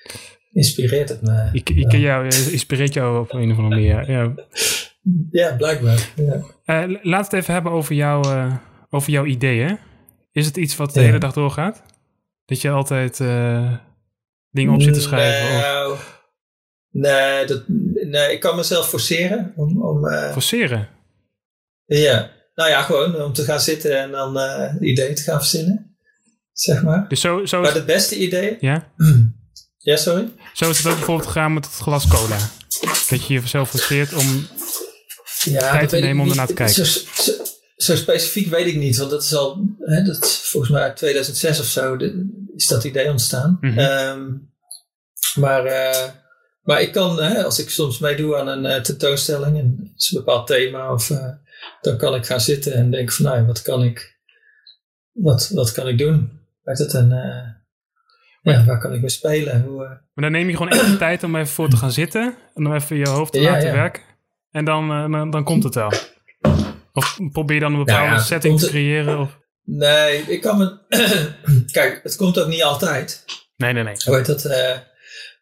inspireert het me. Ik, ik ja. jou, inspireert jou op een of andere manier. Ja, ja blijkbaar. Ja. Uh, laat het even hebben over, jou, uh, over jouw ideeën. Is het iets wat de hele dag doorgaat? Dat je altijd uh, dingen op zit te schrijven? Nou, of? nee, dat, nee, ik kan mezelf forceren. Om, om, forceren? Ja, nou ja, gewoon om te gaan zitten en dan ideeën te gaan verzinnen. Zeg maar. Dus zo, zo maar de beste ideeën... Ja? Ja, sorry? Zo is het ook bijvoorbeeld gegaan met het glas cola. Dat je jezelf forceert om ja, tijd te nemen om ernaar te kijken. Zo, zo, zo, specifiek weet ik niet, want dat is al, hè, dat is volgens mij 2006 of zo de, is dat idee ontstaan. Mm -hmm. um, maar, uh, maar ik kan, hè, als ik soms meedoe aan een uh, tentoonstelling en het is een bepaald thema, of, uh, dan kan ik gaan zitten en denken van, nou, wat kan ik, wat, wat kan ik doen? Weet het, en ja, waar kan ik mee spelen? Hoe. Maar dan neem je gewoon even tijd om even voor te gaan zitten. En dan even je hoofd te ja, laten ja. werken. En dan, dan, dan, komt het wel. Of probeer je dan een bepaalde setting te creëren? Of? Nee, ik kan me... Kijk, het komt ook niet altijd. Nee, nee, nee. Hoe heet dat?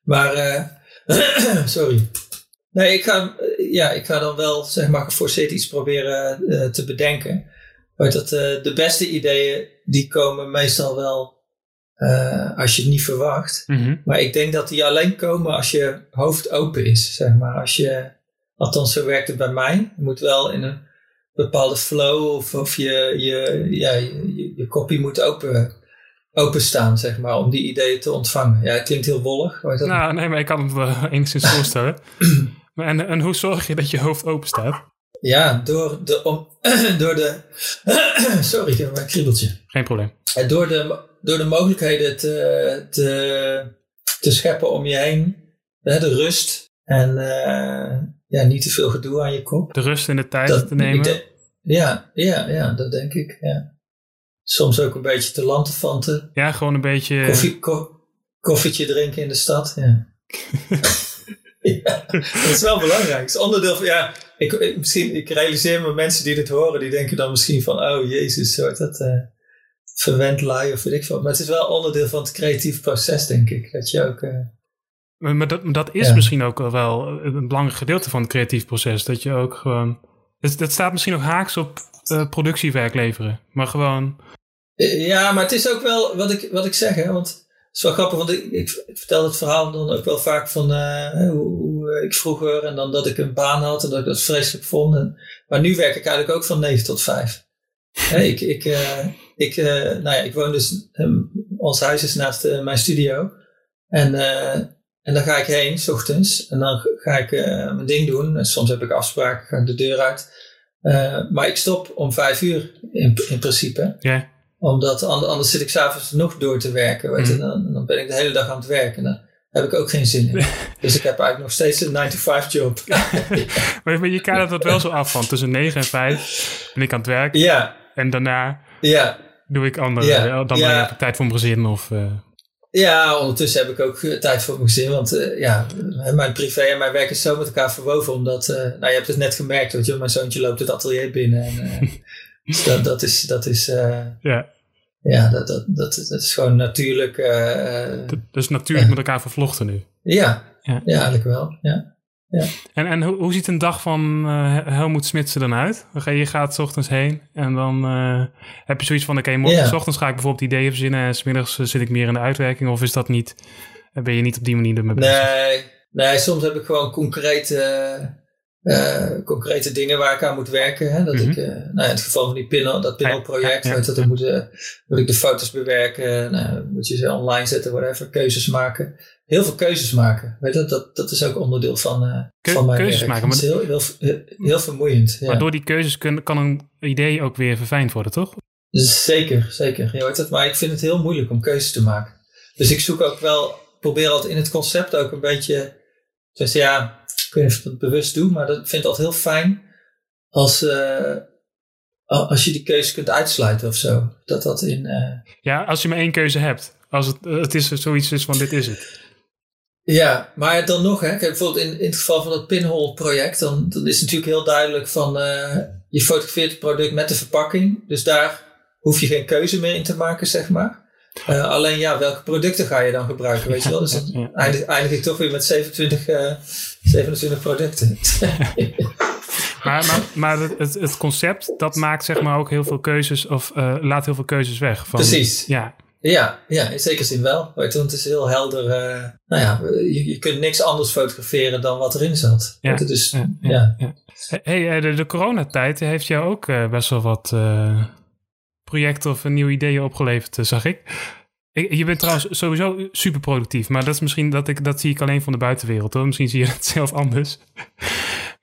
Maar... sorry. Nee, ik ga, ja, ik ga dan wel, zeg maar, geforceerd iets proberen te bedenken. Weet dat, de beste ideeën, die komen meestal wel als je het niet verwacht. Mhm. Maar ik denk dat die alleen komen als je hoofd open is, zeg maar. Als je, althans zo werkt het bij mij. Je moet wel in een bepaalde flow of, of je, je, ja, je, je, je kopie moet open, openstaan, zeg maar, om die ideeën te ontvangen. Ja, het klinkt heel wollig. Dat? Nou, nee, maar ik kan het me enigszins voorstellen. En, en hoe zorg je dat je hoofd open staat? Ja, door de, om, door de sorry, ik heb een kriebeltje. Geen probleem. En door de, door de mogelijkheden te, te, te scheppen om je heen, de rust en eh, ja, niet te veel gedoe aan je kop. De rust in de tijd Dat- te nemen. ja, ja, ja, dat denk ik. Ja. Soms ook een beetje te lantefanten. Ja, gewoon een beetje... Koffie, ko- koffietje drinken in de stad. Ja. ja, dat is wel belangrijk. Het is onderdeel van, ja, ik, ik- misschien, ik realiseer me mensen die dit horen, die denken dan misschien van, oh jezus, soort dat eh verwend lui of weet ik veel. Maar het is wel onderdeel van het creatieve proces, denk ik. Dat je ook, eh, Maar, maar dat, dat is Ja. misschien ook wel een belangrijk gedeelte van het creatief proces. Dat je ook gewoon... Dat, dat staat misschien nog haaks op eh, productiewerk leveren. Maar gewoon... Eh, Ja, maar het is ook wel wat ik, wat ik zeg, hè, want het is wel grappig, want ik, ik, vertel het verhaal dan ook wel vaak van eh, hoe, hoe ik vroeger en dan dat ik een baan had en dat ik dat vreselijk vond. Maar nu werk ik eigenlijk ook van 9 tot 5. Hè, ik, ik, eh, ik, eh, nou ja, ik woon dus, ehm, ons huis is naast eh, mijn studio. En, eh, en dan ga ik heen, s ochtends, en dan ga ik eh, mijn ding doen. En soms heb ik afspraken, ga ik de deur uit. Eh, maar ik stop om vijf uur in, in principe Ja, omdat an- anders zit ik s'avonds nog door te werken. Weet je, Mhm. dan, dan ben ik de hele dag aan het werken. Dan heb ik ook geen zin in. dus ik heb eigenlijk nog steeds een 9-to-5 job. maar, je kadert dat wel zo af van tussen 9 en 5 ben ik aan het werk. ja, En daarna ja, doe ik andere... Ja, dan ja. heb ik tijd voor mijn gezin of... eh, ja, ondertussen heb ik ook eh, tijd voor mijn gezin. Want eh, ja, mijn privé en mijn werk is zo met elkaar verwoven. Omdat, eh, nou je hebt het net gemerkt. Weet je, mijn zoontje loopt het atelier binnen. En, eh, dus dat, dat is, dat is, eh, ja, ja, dat, dat, dat, dat is gewoon natuurlijk. dus natuurlijk Ja. met elkaar vervlochten nu. ja, Ja. ja, eigenlijk wel. Ja. En, en hoe, hoe ziet een dag van eh Helmoet Smits er dan uit? Je, gaat 's ochtends heen en dan eh, heb je zoiets van... Oké, morgen Ja. s ochtends ga ik bijvoorbeeld ideeën verzinnen... en smiddags eh, zit ik meer in de uitwerking. Of is dat niet... Ben je niet op die manier ermee bezig? Nee, nee, soms heb ik gewoon concrete, eh, concrete dingen waar ik aan moet werken. Hè? Dat Mhm. ik, eh, nou in het geval van die pinhole, dat pinhole-project, Ja, ja, ja. dan moet, eh, moet ik de foto's bewerken, nou, moet je ze online zetten, whatever, keuzes maken. Heel veel keuzes maken, weet je, dat, dat is ook onderdeel van, Keu- van mijn keuzes werk. maken, Dat is heel, heel, heel, heel vermoeiend. Ja. Maar door die keuzes kun, kan een idee ook weer verfijnd worden, toch? Zeker, zeker. Je hoort het, maar ik vind het heel moeilijk om keuzes te maken. Dus ik zoek ook wel, probeer altijd in het concept ook een beetje, dus ja, ik weet niet of ik dat bewust doe, maar dat vind ik altijd heel fijn als, eh, als je die keuze kunt uitsluiten of zo. Dat dat in, eh, Ja, als je maar één keuze hebt. Als het, het is zoiets is van dit is het. ja, maar dan nog, hè, kijk, bijvoorbeeld in, in het geval van het pinhole project, dan, dan is het natuurlijk heel duidelijk van, eh, je fotografeert het product met de verpakking, dus daar hoef je geen keuze meer in te maken, zeg maar. Alleen ja, welke producten ga je dan gebruiken, weet je wel? Dus dan eindig, eindig ik toch weer met 27, eh 27 producten. Maar, maar, maar het, het, het concept, dat maakt zeg maar ook heel veel keuzes... of eh, laat heel veel keuzes weg. Van, Precies. Ja, ja, ja, in zekere zin wel. Weet je, want het is heel helder. eh, nou ja, je, je kunt niks anders fotograferen dan wat erin zat. Ja, Dus, ja, ja. Hey, eh, de, de coronatijd heeft jou ook best wel wat projecten of nieuwe ideeën opgeleverd, zag ik. Je bent trouwens sowieso super productief, maar dat is misschien dat ik dat zie ik alleen van de buitenwereld hoor. Misschien zie je het zelf anders.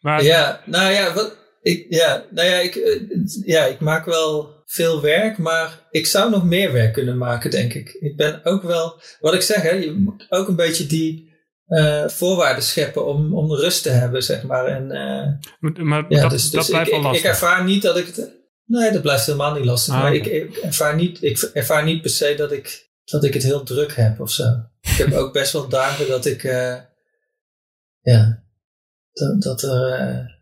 Maar Ja, nou ja, wat, ik, ja, nou ja, ik, eh, ja, ik maak wel veel werk, maar ik zou nog meer werk kunnen maken, denk ik. Ik ben ook wel, wat ik zeg, hè, je moet ook een beetje die eh, voorwaarden scheppen om, om rust te hebben, zeg maar. En, eh, maar ja, dat, dus, dat dus blijft ik, wel ik, ik lastig. ervaar niet dat ik het. Nee, dat blijft helemaal niet lastig. Ah, maar ik, ik, ervaar niet, ik ervaar niet per se dat ik, dat ik het heel druk heb of zo. Ik heb ook best wel dagen dat ik. eh, ja, dat, dat er. eh,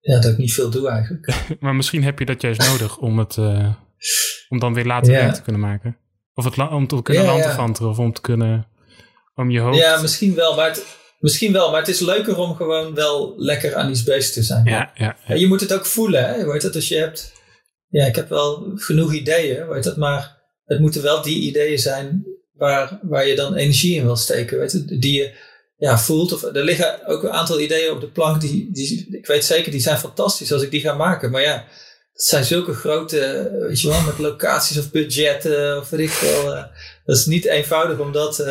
ja, dat ik niet veel doe eigenlijk. Maar misschien heb je dat juist nodig om het eh, om dan weer later Ja. werk te kunnen maken. Of het om te kunnen Ja, of om te kunnen om je hoofd. Ja, misschien wel, maar het, misschien wel. Maar het is leuker om gewoon wel lekker aan iets bezig te zijn. ja, ja, En je moet het ook voelen, hè? Weet het, dus je hebt... Ja, ik heb wel genoeg ideeën, weet het, maar het moeten wel die ideeën zijn waar, waar je dan energie in wil steken. Weet je, die je ja, voelt. Of, er liggen ook een aantal ideeën op de plank die, die, ik weet zeker, die zijn fantastisch als ik die ga maken. Maar ja, het zijn zulke grote, weet je wel, met locaties of budgetten of weet ik veel. Uh, dat is niet eenvoudig om dat, uh,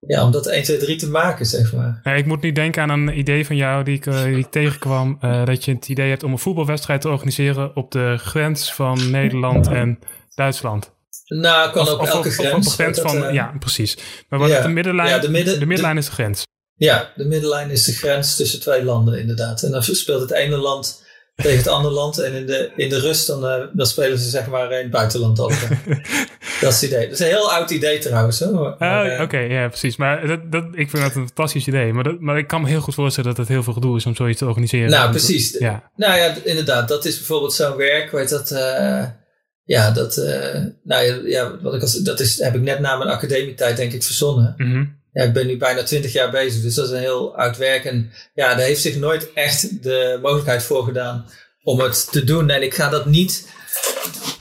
ja, om dat 1, 2, 3 te maken, zeg maar. Ik moet niet denken aan een idee van jou die ik, uh, die ik tegenkwam. dat je het idee hebt om een voetbalwedstrijd te organiseren op de grens van Nederland en Duitsland. Nou, kan op elke grens. op van, ja, precies. Maar wat ja, de middenlijn, ja, de, midden, de middenlijn is de grens. Ja, de middenlijn is de grens tussen twee landen, inderdaad. En dan speelt het ene land tegen het andere land. En in de, in de rust dan, uh, dan spelen ze zeg maar in het buitenland altijd. dat is het idee. Dat is een heel oud idee trouwens. Hoor. Uh, Oké, ja precies. Maar dat, dat, ik vind dat een fantastisch idee. Maar, dat, maar ik kan me heel goed voorstellen dat het heel veel gedoe is om zoiets te organiseren. Nou, precies. Ja. Nou ja, inderdaad. Dat is bijvoorbeeld zo'n werk. Weet dat... Ja, dat, nou, ja, wat ik als, dat is, heb ik net na mijn academietijd denk ik verzonnen. Mm -hmm ja, ik ben nu bijna twintig jaar bezig, dus dat is een heel oud werk. En ja, daar heeft zich nooit echt de mogelijkheid voor gedaan om het te doen. En ik ga dat niet.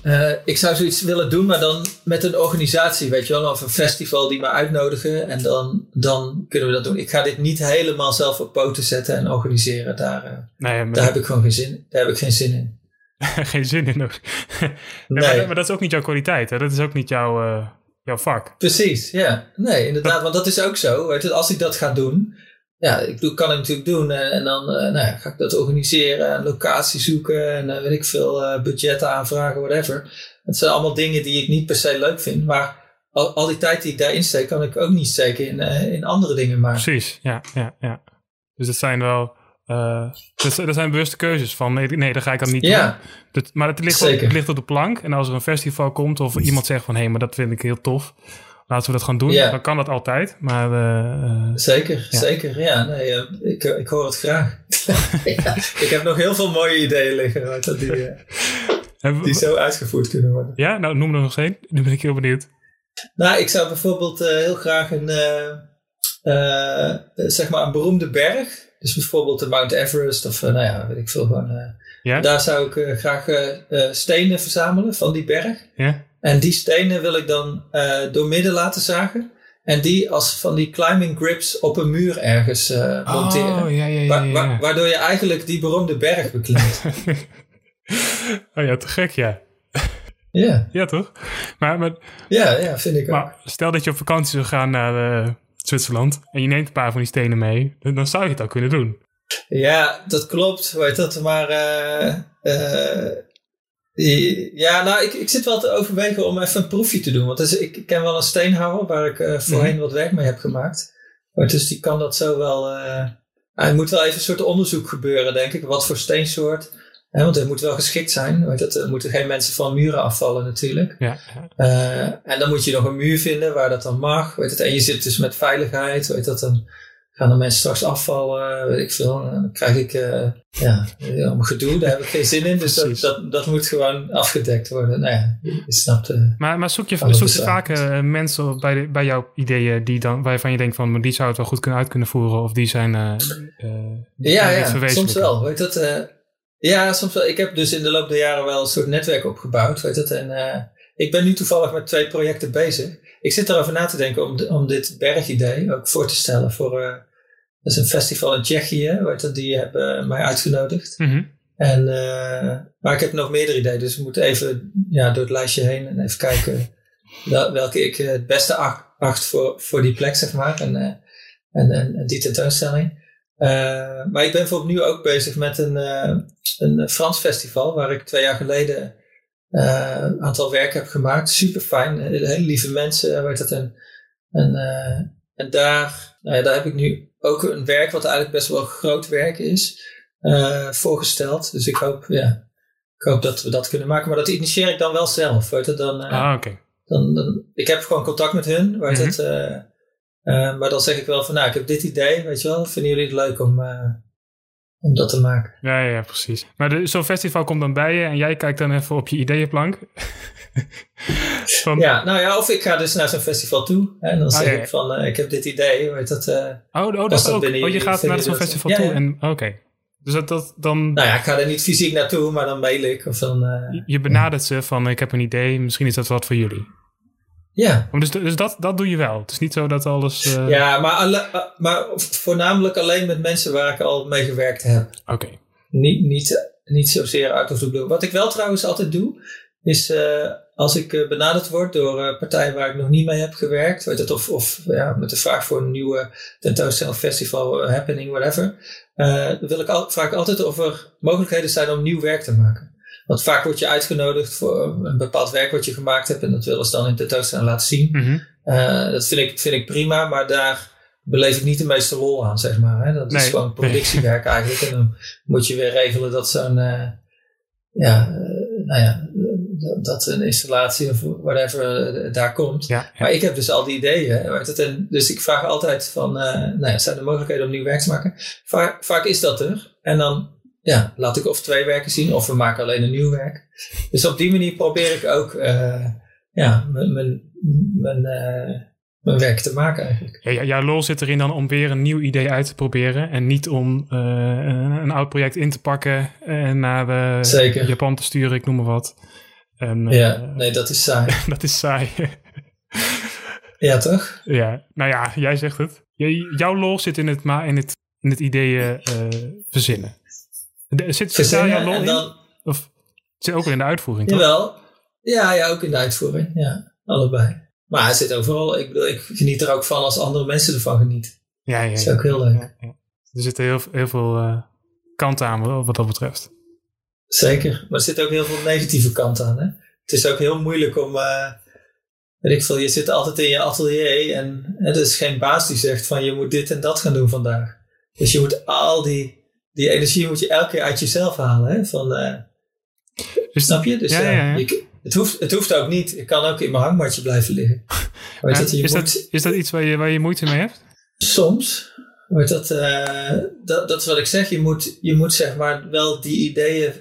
Uh, ik zou zoiets willen doen, maar dan met een organisatie, weet je wel, of een festival die me uitnodigen. En dan, dan kunnen we dat doen. Ik ga dit niet helemaal zelf op poten zetten en organiseren. Daar, uh, nee, daar heb ik gewoon geen zin, daar heb ik geen zin in. geen zin in nee, Maar, maar, dat is ook niet jouw kwaliteit, hè? Dat is ook niet jouw. Uh jouw vak. Precies, ja. Nee, inderdaad, want dat is ook zo. Weet je, als ik dat ga doen, ja, ik doe, kan ik natuurlijk doen. En, en dan uh, nou ja, ga ik dat organiseren en locatie zoeken en uh, weet ik veel, budgetten aanvragen, whatever. Het zijn allemaal dingen die ik niet per se leuk vind, maar al, al die tijd die ik daarin steek, kan ik ook niet steken in, in andere dingen maken. Precies, ja, ja, ja. Dus het zijn wel uh, dus er zijn bewuste keuzes van nee, nee dat ga ik dan niet ja, doen. maar het ligt, op, het ligt op de plank. En als er een festival komt of iemand zegt van hé, hey, maar dat vind ik heel tof. Laten we dat gaan doen. Dan kan dat altijd. Maar, uh, zeker, ja. zeker. Ja, nee, ik, ik hoor het graag. ik heb nog heel veel mooie ideeën liggen dat die, die zo uitgevoerd kunnen worden. Ja, nou noem er nog eens één. Nu ben ik heel benieuwd. Nou, ik zou bijvoorbeeld heel graag een, zeg maar een beroemde berg dus bijvoorbeeld de Mount Everest of uh, nou ja, weet ik veel gewoon. Ja? Daar zou ik uh, graag stenen verzamelen van die berg. Ja? En die stenen wil ik dan door midden laten zagen. En die als van die climbing grips op een muur ergens monteren. Oh, ja, ja, ja, ja. Wa waardoor je eigenlijk die beroemde berg beklimt. oh ja, te gek ja. Ja. Ja, toch? Maar, maar, ja, ja, vind ik maar ook. Stel dat je op vakantie zou gaan naar Zwitserland en je neemt een paar van die stenen mee, dan zou je het ook kunnen doen. Ja, dat klopt. Weet dat, maar uh, uh, ja, nou, ik, ik zit wel te overwegen om even een proefje te doen. Want dus, ik, ken wel een steenhouwer waar ik uh, voorheen mm. wat werk mee heb gemaakt. Maar dus die kan dat zo wel. er moet wel even een soort onderzoek gebeuren, denk ik. Wat voor steensoort want het moet wel geschikt zijn. Want er moeten geen mensen van muren afvallen natuurlijk. Ja, uh, en dan moet je nog een muur vinden waar dat dan mag. Weet het. En je zit dus met veiligheid. Weet dat, dan gaan de mensen straks afvallen. Weet ik veel. Dan krijg ik uh, ja, een gedoe. Daar heb ik geen zin in. Dus dat, dat, dat, moet gewoon afgedekt worden. Nou ja, je snapt. Uh, maar, maar zoek je, zoek je vaak mensen bij, de, bij jouw ideeën die dan, waarvan je denkt van die zou het wel goed kunnen uit kunnen voeren. Of die zijn. ja, ja soms wel. Weet dat ja, soms wel. Ik heb dus in de loop der jaren wel een soort netwerk opgebouwd. Weet het? En uh, ik ben nu toevallig met twee projecten bezig. Ik zit erover na te denken om, om dit bergidee ook voor te stellen voor. Uh, dat is een festival in Tsjechië, weet het, die hebben mij uitgenodigd. Mm -hmm. en, uh, maar ik heb nog meerdere ideeën, dus ik moet even ja, door het lijstje heen en even kijken wel, welke ik het beste acht, voor, voor die plek, zeg maar. En, en, en, en die tentoonstelling. Uh, maar ik ben bijvoorbeeld nu ook bezig met een, uh, een Frans festival waar ik twee jaar geleden uh, een aantal werk heb gemaakt. Super fijn, hele lieve mensen. Weet het, en, en, en daar, nou ja, daar heb ik nu ook een werk wat eigenlijk best wel groot werk is, voorgesteld. Dus ik hoop, ja, ik hoop dat we dat kunnen maken. Maar dat initieer ik dan wel zelf. Weet het, dan, ah, oké. Dan, dan, ik heb gewoon contact met hun. Weet mm -hmm. het, uh, maar dan zeg ik wel van, nou, ik heb dit idee, weet je wel. Vinden jullie het leuk om, uh, om dat te maken? Ja, ja, precies. Maar zo'n festival komt dan bij je en jij kijkt dan even op je ideeënplank. van... Ja, nou ja, of ik ga dus naar zo'n festival toe. Hè, en dan ah, zeg ja. ik van, uh, ik heb dit idee, weet dat... oh, oh, dat, dat ook. oh, je gaat naar zo'n festival toe en, oké. Okay. Dus dat, dat dan... Nou ja, ik ga er niet fysiek naartoe, maar dan mail ik. Of dan, je benadert ze van, ik heb een idee, misschien is dat wat voor jullie. Ja. Dus, dus dat, dat doe je wel. Het is niet zo dat alles. Uh... Ja, maar, alle, maar voornamelijk alleen met mensen waar ik al mee gewerkt heb. Oké. Niet, niet, niet zozeer out of blue. Wat ik wel trouwens altijd doe, is uh, als ik benaderd word door partijen waar ik nog niet mee heb gewerkt, weet het, of, of ja, met de vraag voor een nieuwe tentoonstelling, festival, happening, whatever, wil ik al, vraag ik altijd of er mogelijkheden zijn om nieuw werk te maken. Want vaak word je uitgenodigd voor een bepaald werk wat je gemaakt hebt en dat willen ze dan in de tentoonstelling laten zien. Mm -hmm. uh, dat vind ik, vind ik prima, maar daar beleef ik niet de meeste lol aan, zeg maar. Hè? Dat Nee, is gewoon productiewerk eigenlijk. En dan moet je weer regelen dat zo'n, uh, ja, uh, nou ja, dat, een installatie of whatever daar komt. Ja, Maar ik heb dus al die ideeën. En dus ik vraag altijd van, nou ja, zijn er mogelijkheden om nieuw werk te maken? Vaak, vaak is dat er. En dan ja, laat ik of twee werken zien of we maken alleen een nieuw werk. Dus op die manier probeer ik ook uh, ja, mijn, mijn, uh, mijn werk te maken eigenlijk. Ja, jouw lol zit erin dan om weer een nieuw idee uit te proberen en niet om uh, een, een, oud project in te pakken en naar Zeker. Japan te sturen, ik noem maar wat. En, ja, nee, dat is saai. dat is saai. ja, toch? Ja, nou ja, jij zegt het. Jouw lol zit in het, maar in het, in het ideeën verzinnen. Zit, zit daar lol in? Dan, of zit ook in de uitvoering, toch? Jawel. Ja, ja, ook in de uitvoering. Ja, allebei. Maar het zit overal. Ik bedoel, ik geniet er ook van als andere mensen ervan genieten. Ja, ja. Dat is ook heel leuk. Ja, ja. Er zitten heel, heel veel uh, kanten aan wat dat betreft. Zeker. Maar er zit ook heel veel negatieve kanten aan. Hè? Het is ook heel moeilijk om... Uh, weet ik veel, je zit altijd in je atelier en er is geen baas die zegt van je moet dit en dat gaan doen vandaag. Dus je moet al die die energie moet je elke keer uit jezelf halen. Hè? Van, uh, is, snap je? Dus ja, ja, ja. Je, het, hoeft, het hoeft ook niet. Ik kan ook in mijn hangmatje blijven liggen. Dat, is, moet, dat, is dat iets waar je, waar je moeite mee hebt? Soms. Weet dat, uh, dat, dat is wat ik zeg. Je moet, je moet zeg maar wel die ideeën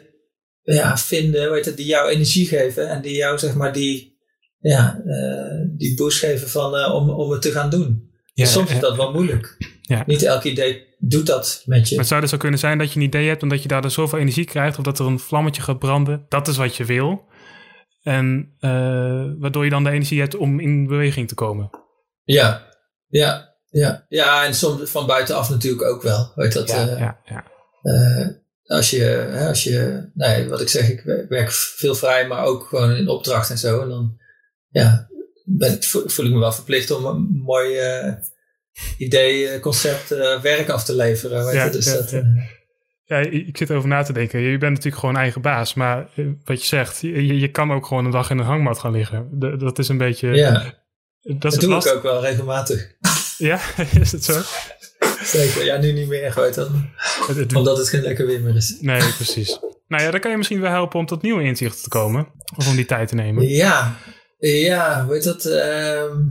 ja, vinden weet het, die jou energie geven. En die jou zeg maar die, ja, die boost geven van, om, om het te gaan doen. Soms is dat wel moeilijk. Ja. Niet elk idee doet dat met je. Maar het zou dus zo kunnen zijn dat je een idee hebt omdat je daar dus zoveel energie krijgt of dat er een vlammetje gaat branden. Dat is wat je wil. En uh, waardoor je dan de energie hebt om in beweging te komen. Ja, ja, ja. Ja, en soms van buitenaf natuurlijk ook wel. Weet dat, ja, uh, ja, ja. Uh, als je, als je, nee, wat ik zeg, ik werk veel vrij, maar ook gewoon in opdracht en zo. En dan, ja, ben, voel ik me wel verplicht om een mooi idee, concept, uh, werk af te leveren. Weet ja, je? Dus ja, dat, ja. uh, ja, ik zit erover na te denken. Je bent natuurlijk gewoon eigen baas. Maar wat je zegt, je, je kan ook gewoon een dag in een hangmat gaan liggen. De, dat is een beetje... ja, dat, dat is doe ik ook wel regelmatig. ja, is het zo? Zeker, ja, nu niet meer. Weet. Het, het, Omdat het geen lekker weer meer is. Nee, precies. Nou ja, dan kan je misschien wel helpen om tot nieuwe inzichten te komen. Of om die tijd te nemen. Ja, ja, heet dat? Um,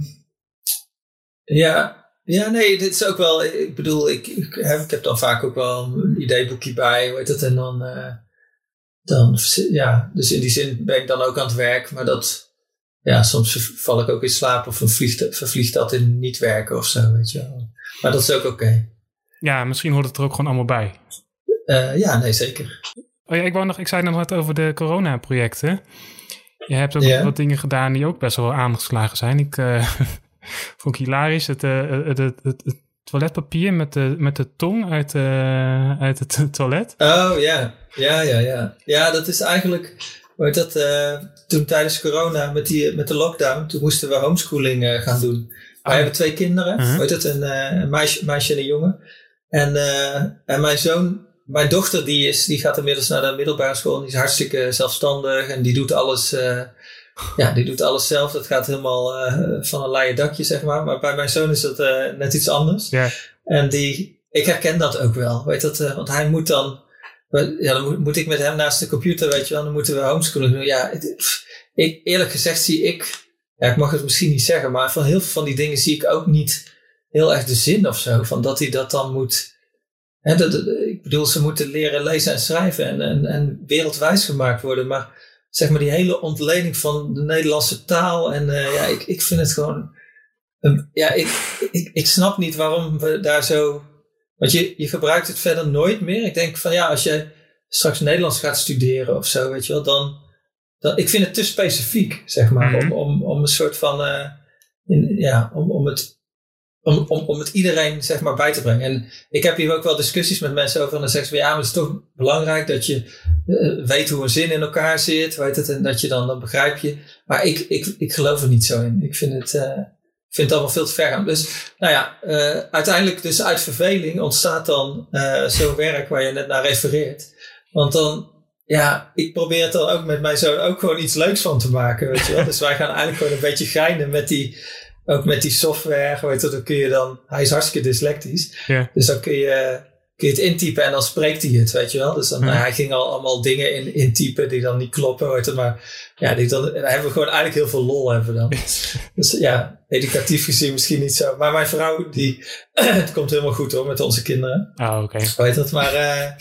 ja, ja, nee, dit is ook wel. Ik bedoel, ik, ik, heb, ik heb dan vaak ook wel een ideeboekje bij, hoe heet dat? En dan, uh, dan, ja, dus in die zin ben ik dan ook aan het werk, maar dat, ja, soms val ik ook in slaap of vervliegt, vervliegt dat in niet werken of zo, weet je wel. Maar dat is ook oké. Okay. Ja, misschien hoort het er ook gewoon allemaal bij. Uh, ja, nee, zeker. Oh ja, ik, wou nog, ik zei nog wat over de corona-projecten. Je hebt ook wat dingen gedaan die ook best wel aangeslagen zijn. Ik uh, vond ik hilarisch. Het, uh, het, het, het, toiletpapier met de, met de tong uit, uh, uit het toilet. Oh ja, ja, ja, ja. Ja, dat is eigenlijk. Weet dat, uh, toen tijdens corona met, die, met de lockdown, toen moesten we homeschooling uh, gaan doen. Wij hebben twee kinderen, Uh-huh. weet het, een, een meisje, meisje en een jongen. En, en mijn zoon, mijn dochter, die, is, die gaat inmiddels naar de middelbare school. Die is hartstikke zelfstandig en die doet alles, ja, die doet alles zelf. Dat gaat helemaal uh, van een laaie dakje, zeg maar. Maar bij mijn zoon is dat uh, net iets anders. Ja. En die, ik herken dat ook wel, weet dat, uh, want hij moet dan, ja, dan moet, moet ik met hem naast de computer, weet je wel, dan moeten we homeschooling doen. Ja, het, ik, eerlijk gezegd zie ik, ja, ik mag het misschien niet zeggen, maar van heel veel van die dingen zie ik ook niet heel erg de zin of zo, van dat hij dat dan moet, hè, dat, dat, ik bedoel, ze moeten leren lezen en schrijven en, en, en wereldwijs gemaakt worden, maar zeg maar die hele ontleding van de Nederlandse taal en uh, ja, ik, ik vind het gewoon, um, ja, ik, ik, ik snap niet waarom we daar zo, want je, je gebruikt het verder nooit meer. Ik denk van ja, als je straks Nederlands gaat studeren of zo, weet je wel, dan dat, ik vind het te specifiek, zeg maar, Mhm. om, om, om een soort van, eh, in, ja, om, om het om, om, om het iedereen zeg maar bij te brengen. En ik heb hier ook wel discussies met mensen over. En dan zeggen ze, ja, maar het is toch belangrijk dat je eh, weet hoe een zin in elkaar zit. Weet het, en dat je dan, dan begrijp je. Maar ik, ik, ik geloof er niet zo in. Ik vind het, ik vind het allemaal veel te ver gaan. Dus nou ja, eh, uiteindelijk dus uit verveling ontstaat dan zo'n werk waar je net naar refereert. Want dan, ja, ik probeer het dan ook met mijn zoon ook gewoon iets leuks van te maken. Weet je wel? Dus wij gaan eigenlijk gewoon een beetje geinen met die, ook met die software. Weet je, dan kun je dan, hij is hartstikke dyslectisch. Ja. Dus dan kun je, kun je het intypen en dan spreekt hij het, weet je wel. Dus dan, Ja. hij ging al allemaal dingen in, intypen die dan niet kloppen, weet je. Maar ja, die dan, daar hebben we gewoon eigenlijk heel veel lol hebben dan. dus ja, educatief gezien misschien niet zo. Maar mijn vrouw, die, het komt helemaal goed hoor met onze kinderen. Oh, oké. Weet dat, maar, eh,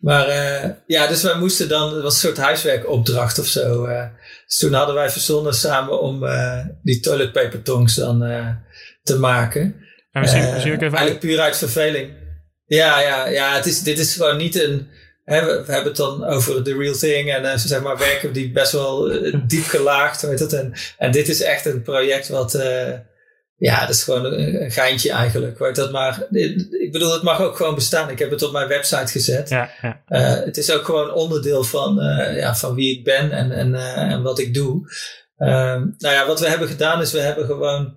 maar eh, ja, dus wij moesten dan, het was een soort huiswerkopdracht of zo. eh. Dus toen hadden wij verzonnen samen om eh, die toilet paper tongs dan eh, te maken. En misschien, Eh, misschien ook even... Eigenlijk puur uit verveling. Ja, ja, ja het is, dit is gewoon niet een. Hè, we, we hebben het dan over the real thing en zeg maar werken die best wel diep gelaagd. Weet het, en, en dit is echt een project wat. Ja, dat is gewoon een, geintje eigenlijk. Weet dat, maar ik bedoel, het mag ook gewoon bestaan. Ik heb het op mijn website gezet. Ja, ja. Eh, het is ook gewoon onderdeel van, eh, ja, van wie ik ben en, en, eh, en wat ik doe. Ehm, nou ja, wat we hebben gedaan is we hebben gewoon.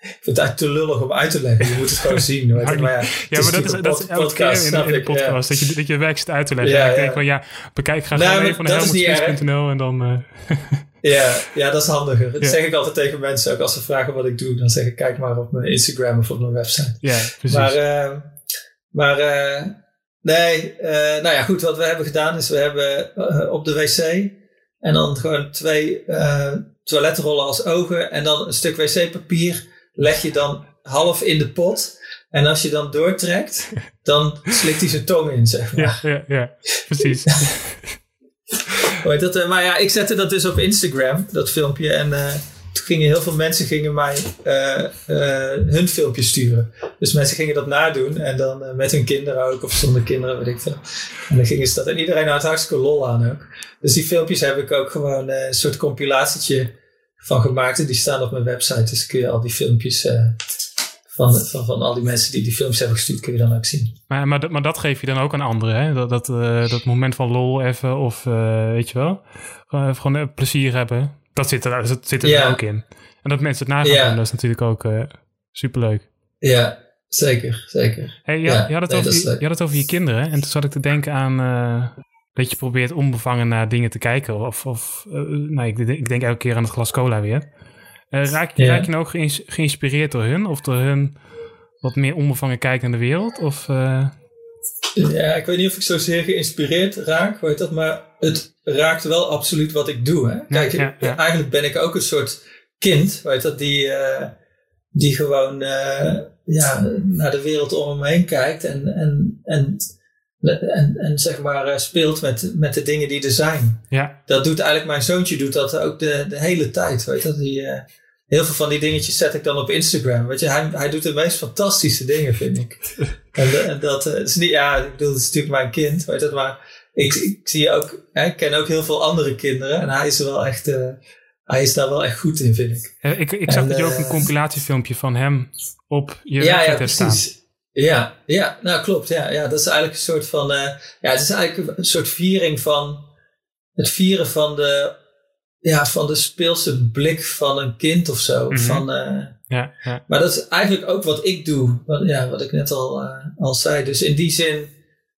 ik vind het eigenlijk te lullig om uit te leggen. Je moet het gewoon zien. Maar ja, het Ja, maar dat is, dat is elke podcast, keer in, in de ik, ja. podcast. Dat, je, dat je werk zit uit te leggen. Ja, ik denk van ja, bekijk, ga Nou, even naar helmoetsquiz.nl en dan... Ja, ja, dat is handiger. Dat Ja. zeg ik altijd tegen mensen ook. Als ze vragen wat ik doe, dan zeg ik kijk maar op mijn Instagram of op mijn website. ja, precies. Maar, eh, maar eh, nee, eh, nou ja, goed. Wat we hebben gedaan is we hebben op de wc en dan gewoon twee toiletrollen als ogen en dan een stuk wc-papier leg je dan half in de pot. En als je dan doortrekt, dan slikt hij zijn tong in, zeg maar. ja, ja, ja, precies. Dat? Eh, maar ja, ik zette dat dus op Instagram, dat filmpje. En eh, toen gingen heel veel mensen gingen mij eh, hun filmpje sturen. Dus mensen gingen dat nadoen. En dan met hun kinderen ook, of zonder kinderen, weet ik veel. En dan gingen ze dat. En iedereen had hartstikke lol aan ook. Dus die filmpjes heb ik ook gewoon een soort compilatietje van gemaakt. En die staan op mijn website. Dus kun je al die filmpjes van, van, van al die mensen die die filmpjes hebben gestuurd, kun je dan ook zien. Maar, maar, dat- maar dat geef je dan ook aan anderen, hè? Dat, dat, eh, dat moment van lol even, of eh, weet je wel, gewoon, eh, plezier hebben. Dat zit er, dat zit er Ja. ook in. En dat mensen het na gaan Ja. doen, dat is natuurlijk ook superleuk. Ja, zeker, zeker. Hey, je, Ja, je, had het nee, over, je, leuk. je had het over je kinderen. En toen zat ik te denken aan dat je probeert onbevangen naar dingen te kijken. Of, of nou, ik, ik denk elke keer aan het glas cola weer. Eh, raak, Ja. raak je nou geïns- geïnspireerd door hun? Of door hun wat meer onbevangen kijken naar de wereld? Of, eh, Ja, ik weet niet of ik zozeer geïnspireerd raak, weet dat, maar het raakt wel absoluut wat ik doe. Hè? Kijk, ja, ja. eigenlijk ben ik ook een soort kind, weet dat, die, eh, die gewoon ja, naar de wereld om hem heen kijkt en, en, en, en, en zeg maar eh, speelt met, met de dingen die er zijn. ja, Dat doet eigenlijk mijn zoontje doet dat ook de, de hele tijd, weet dat, die... eh, Heel veel van die dingetjes zet ik dan op Instagram. Weet je, hij, hij doet de meest fantastische dingen, vind ik. En, en dat eh, is niet, ja, ik bedoel, het is natuurlijk mijn kind, weet je, maar ik, ik zie ook, hè, ik ken ook heel veel andere kinderen en hij is er wel echt, hij is daar wel echt goed in, vind ik. Ik, ik zag En, dat je ook een compilatiefilmpje van hem op je ja, ja, hebt staan. Ja, ja, nou klopt. Ja, ja, dat is eigenlijk een soort van, eh, ja, het is eigenlijk een soort viering van, het vieren van de, ja, van de speelse blik van een kind of zo. Mhm. Van, eh, Ja, ja, Maar dat is eigenlijk ook wat ik doe. Wat, ja, wat ik net al, eh, al zei. Dus in die zin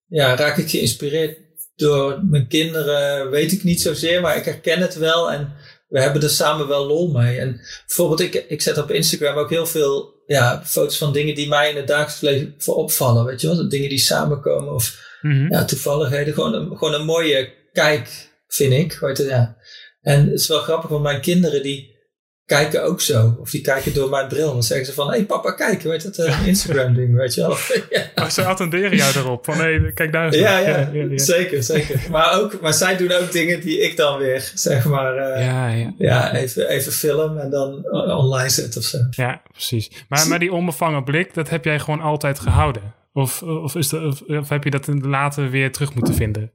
ja, raak ik geïnspireerd door mijn kinderen. Weet ik niet zozeer, maar ik herken het wel. En we hebben er samen wel lol mee. En bijvoorbeeld, ik, ik zet op Instagram ook heel veel ja, foto's van dingen die mij in het dagelijks leven voor opvallen. Weet je wel? Dingen die samenkomen of Mhm. ja, toevalligheden. Gewoon een, gewoon een mooie kijk, vind ik. Weet je, ja. En het is wel grappig, want mijn kinderen die kijken ook zo. Of die kijken door mijn bril. Dan zeggen ze van, hé hey, papa, kijk, weet het, een Instagram ding, weet je wel. ja. Maar ze attenderen jou erop. Van hé, kijk daar eens. Ja, naar. ja, ja, ja. zeker, zeker. Maar, ook, maar zij doen ook dingen die ik dan weer, zeg maar, eh, ja. Ja, ja. even, even film en dan online zetten of zo. Ja, precies. Maar, maar die onbevangen blik, dat heb jij gewoon altijd gehouden? Of, of, is de, of, of heb je dat in- later weer terug moeten vinden?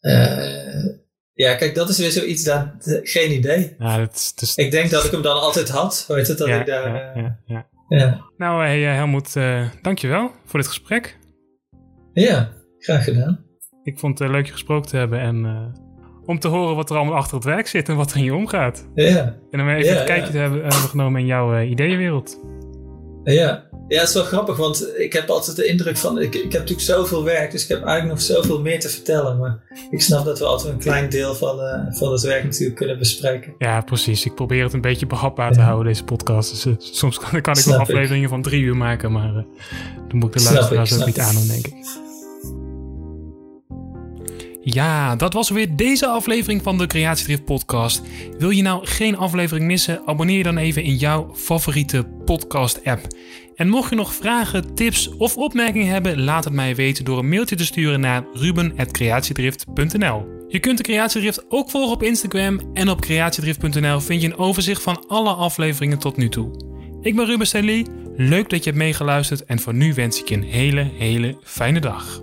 Eh, Ja, kijk, dat is weer zoiets, dat, geen idee. Ja, dat is, dus... Ik denk dat ik hem dan altijd had. Weet het, dat ja, ik daar... ja, eh, ja, ja. Nou, hey, Helmoet, uh, dankjewel voor dit gesprek. Ja, graag gedaan. Ik vond het leuk je gesproken te hebben en uh, om te horen wat er allemaal achter het werk zit en wat er in je omgaat. Ja. En om even een kijkje te hebben, hebben genomen in jouw ideeënwereld. Ja. Ja, het is wel grappig, want ik heb altijd de indruk van... Ik, ik heb natuurlijk zoveel werk, dus ik heb eigenlijk nog zoveel meer te vertellen. Maar ik snap dat we altijd een klein deel van, uh, van het werk natuurlijk kunnen bespreken. Ja, precies. Ik probeer het een beetje behapbaar te Ja. houden, deze podcast. Dus, uh, soms kan, kan ik ik. afleveringen van drie uur maken, maar uh, dan moet ik de luisteraars ook niet ik. aandoen, denk ik. Ja, dat was weer deze aflevering van de Creatiedrift podcast. Wil je nou geen aflevering missen? Abonneer je dan even in jouw favoriete podcast app. En mocht je nog vragen, tips of opmerkingen hebben, laat het mij weten door een mailtje te sturen naar ruben.creatiedrift.nl. Je kunt de Creatiedrift ook volgen op Instagram en op creatiedrift.nl vind je een overzicht van alle afleveringen tot nu toe. Ik ben Ruben Stanley, leuk dat je hebt meegeluisterd en voor nu wens ik je een hele, hele fijne dag.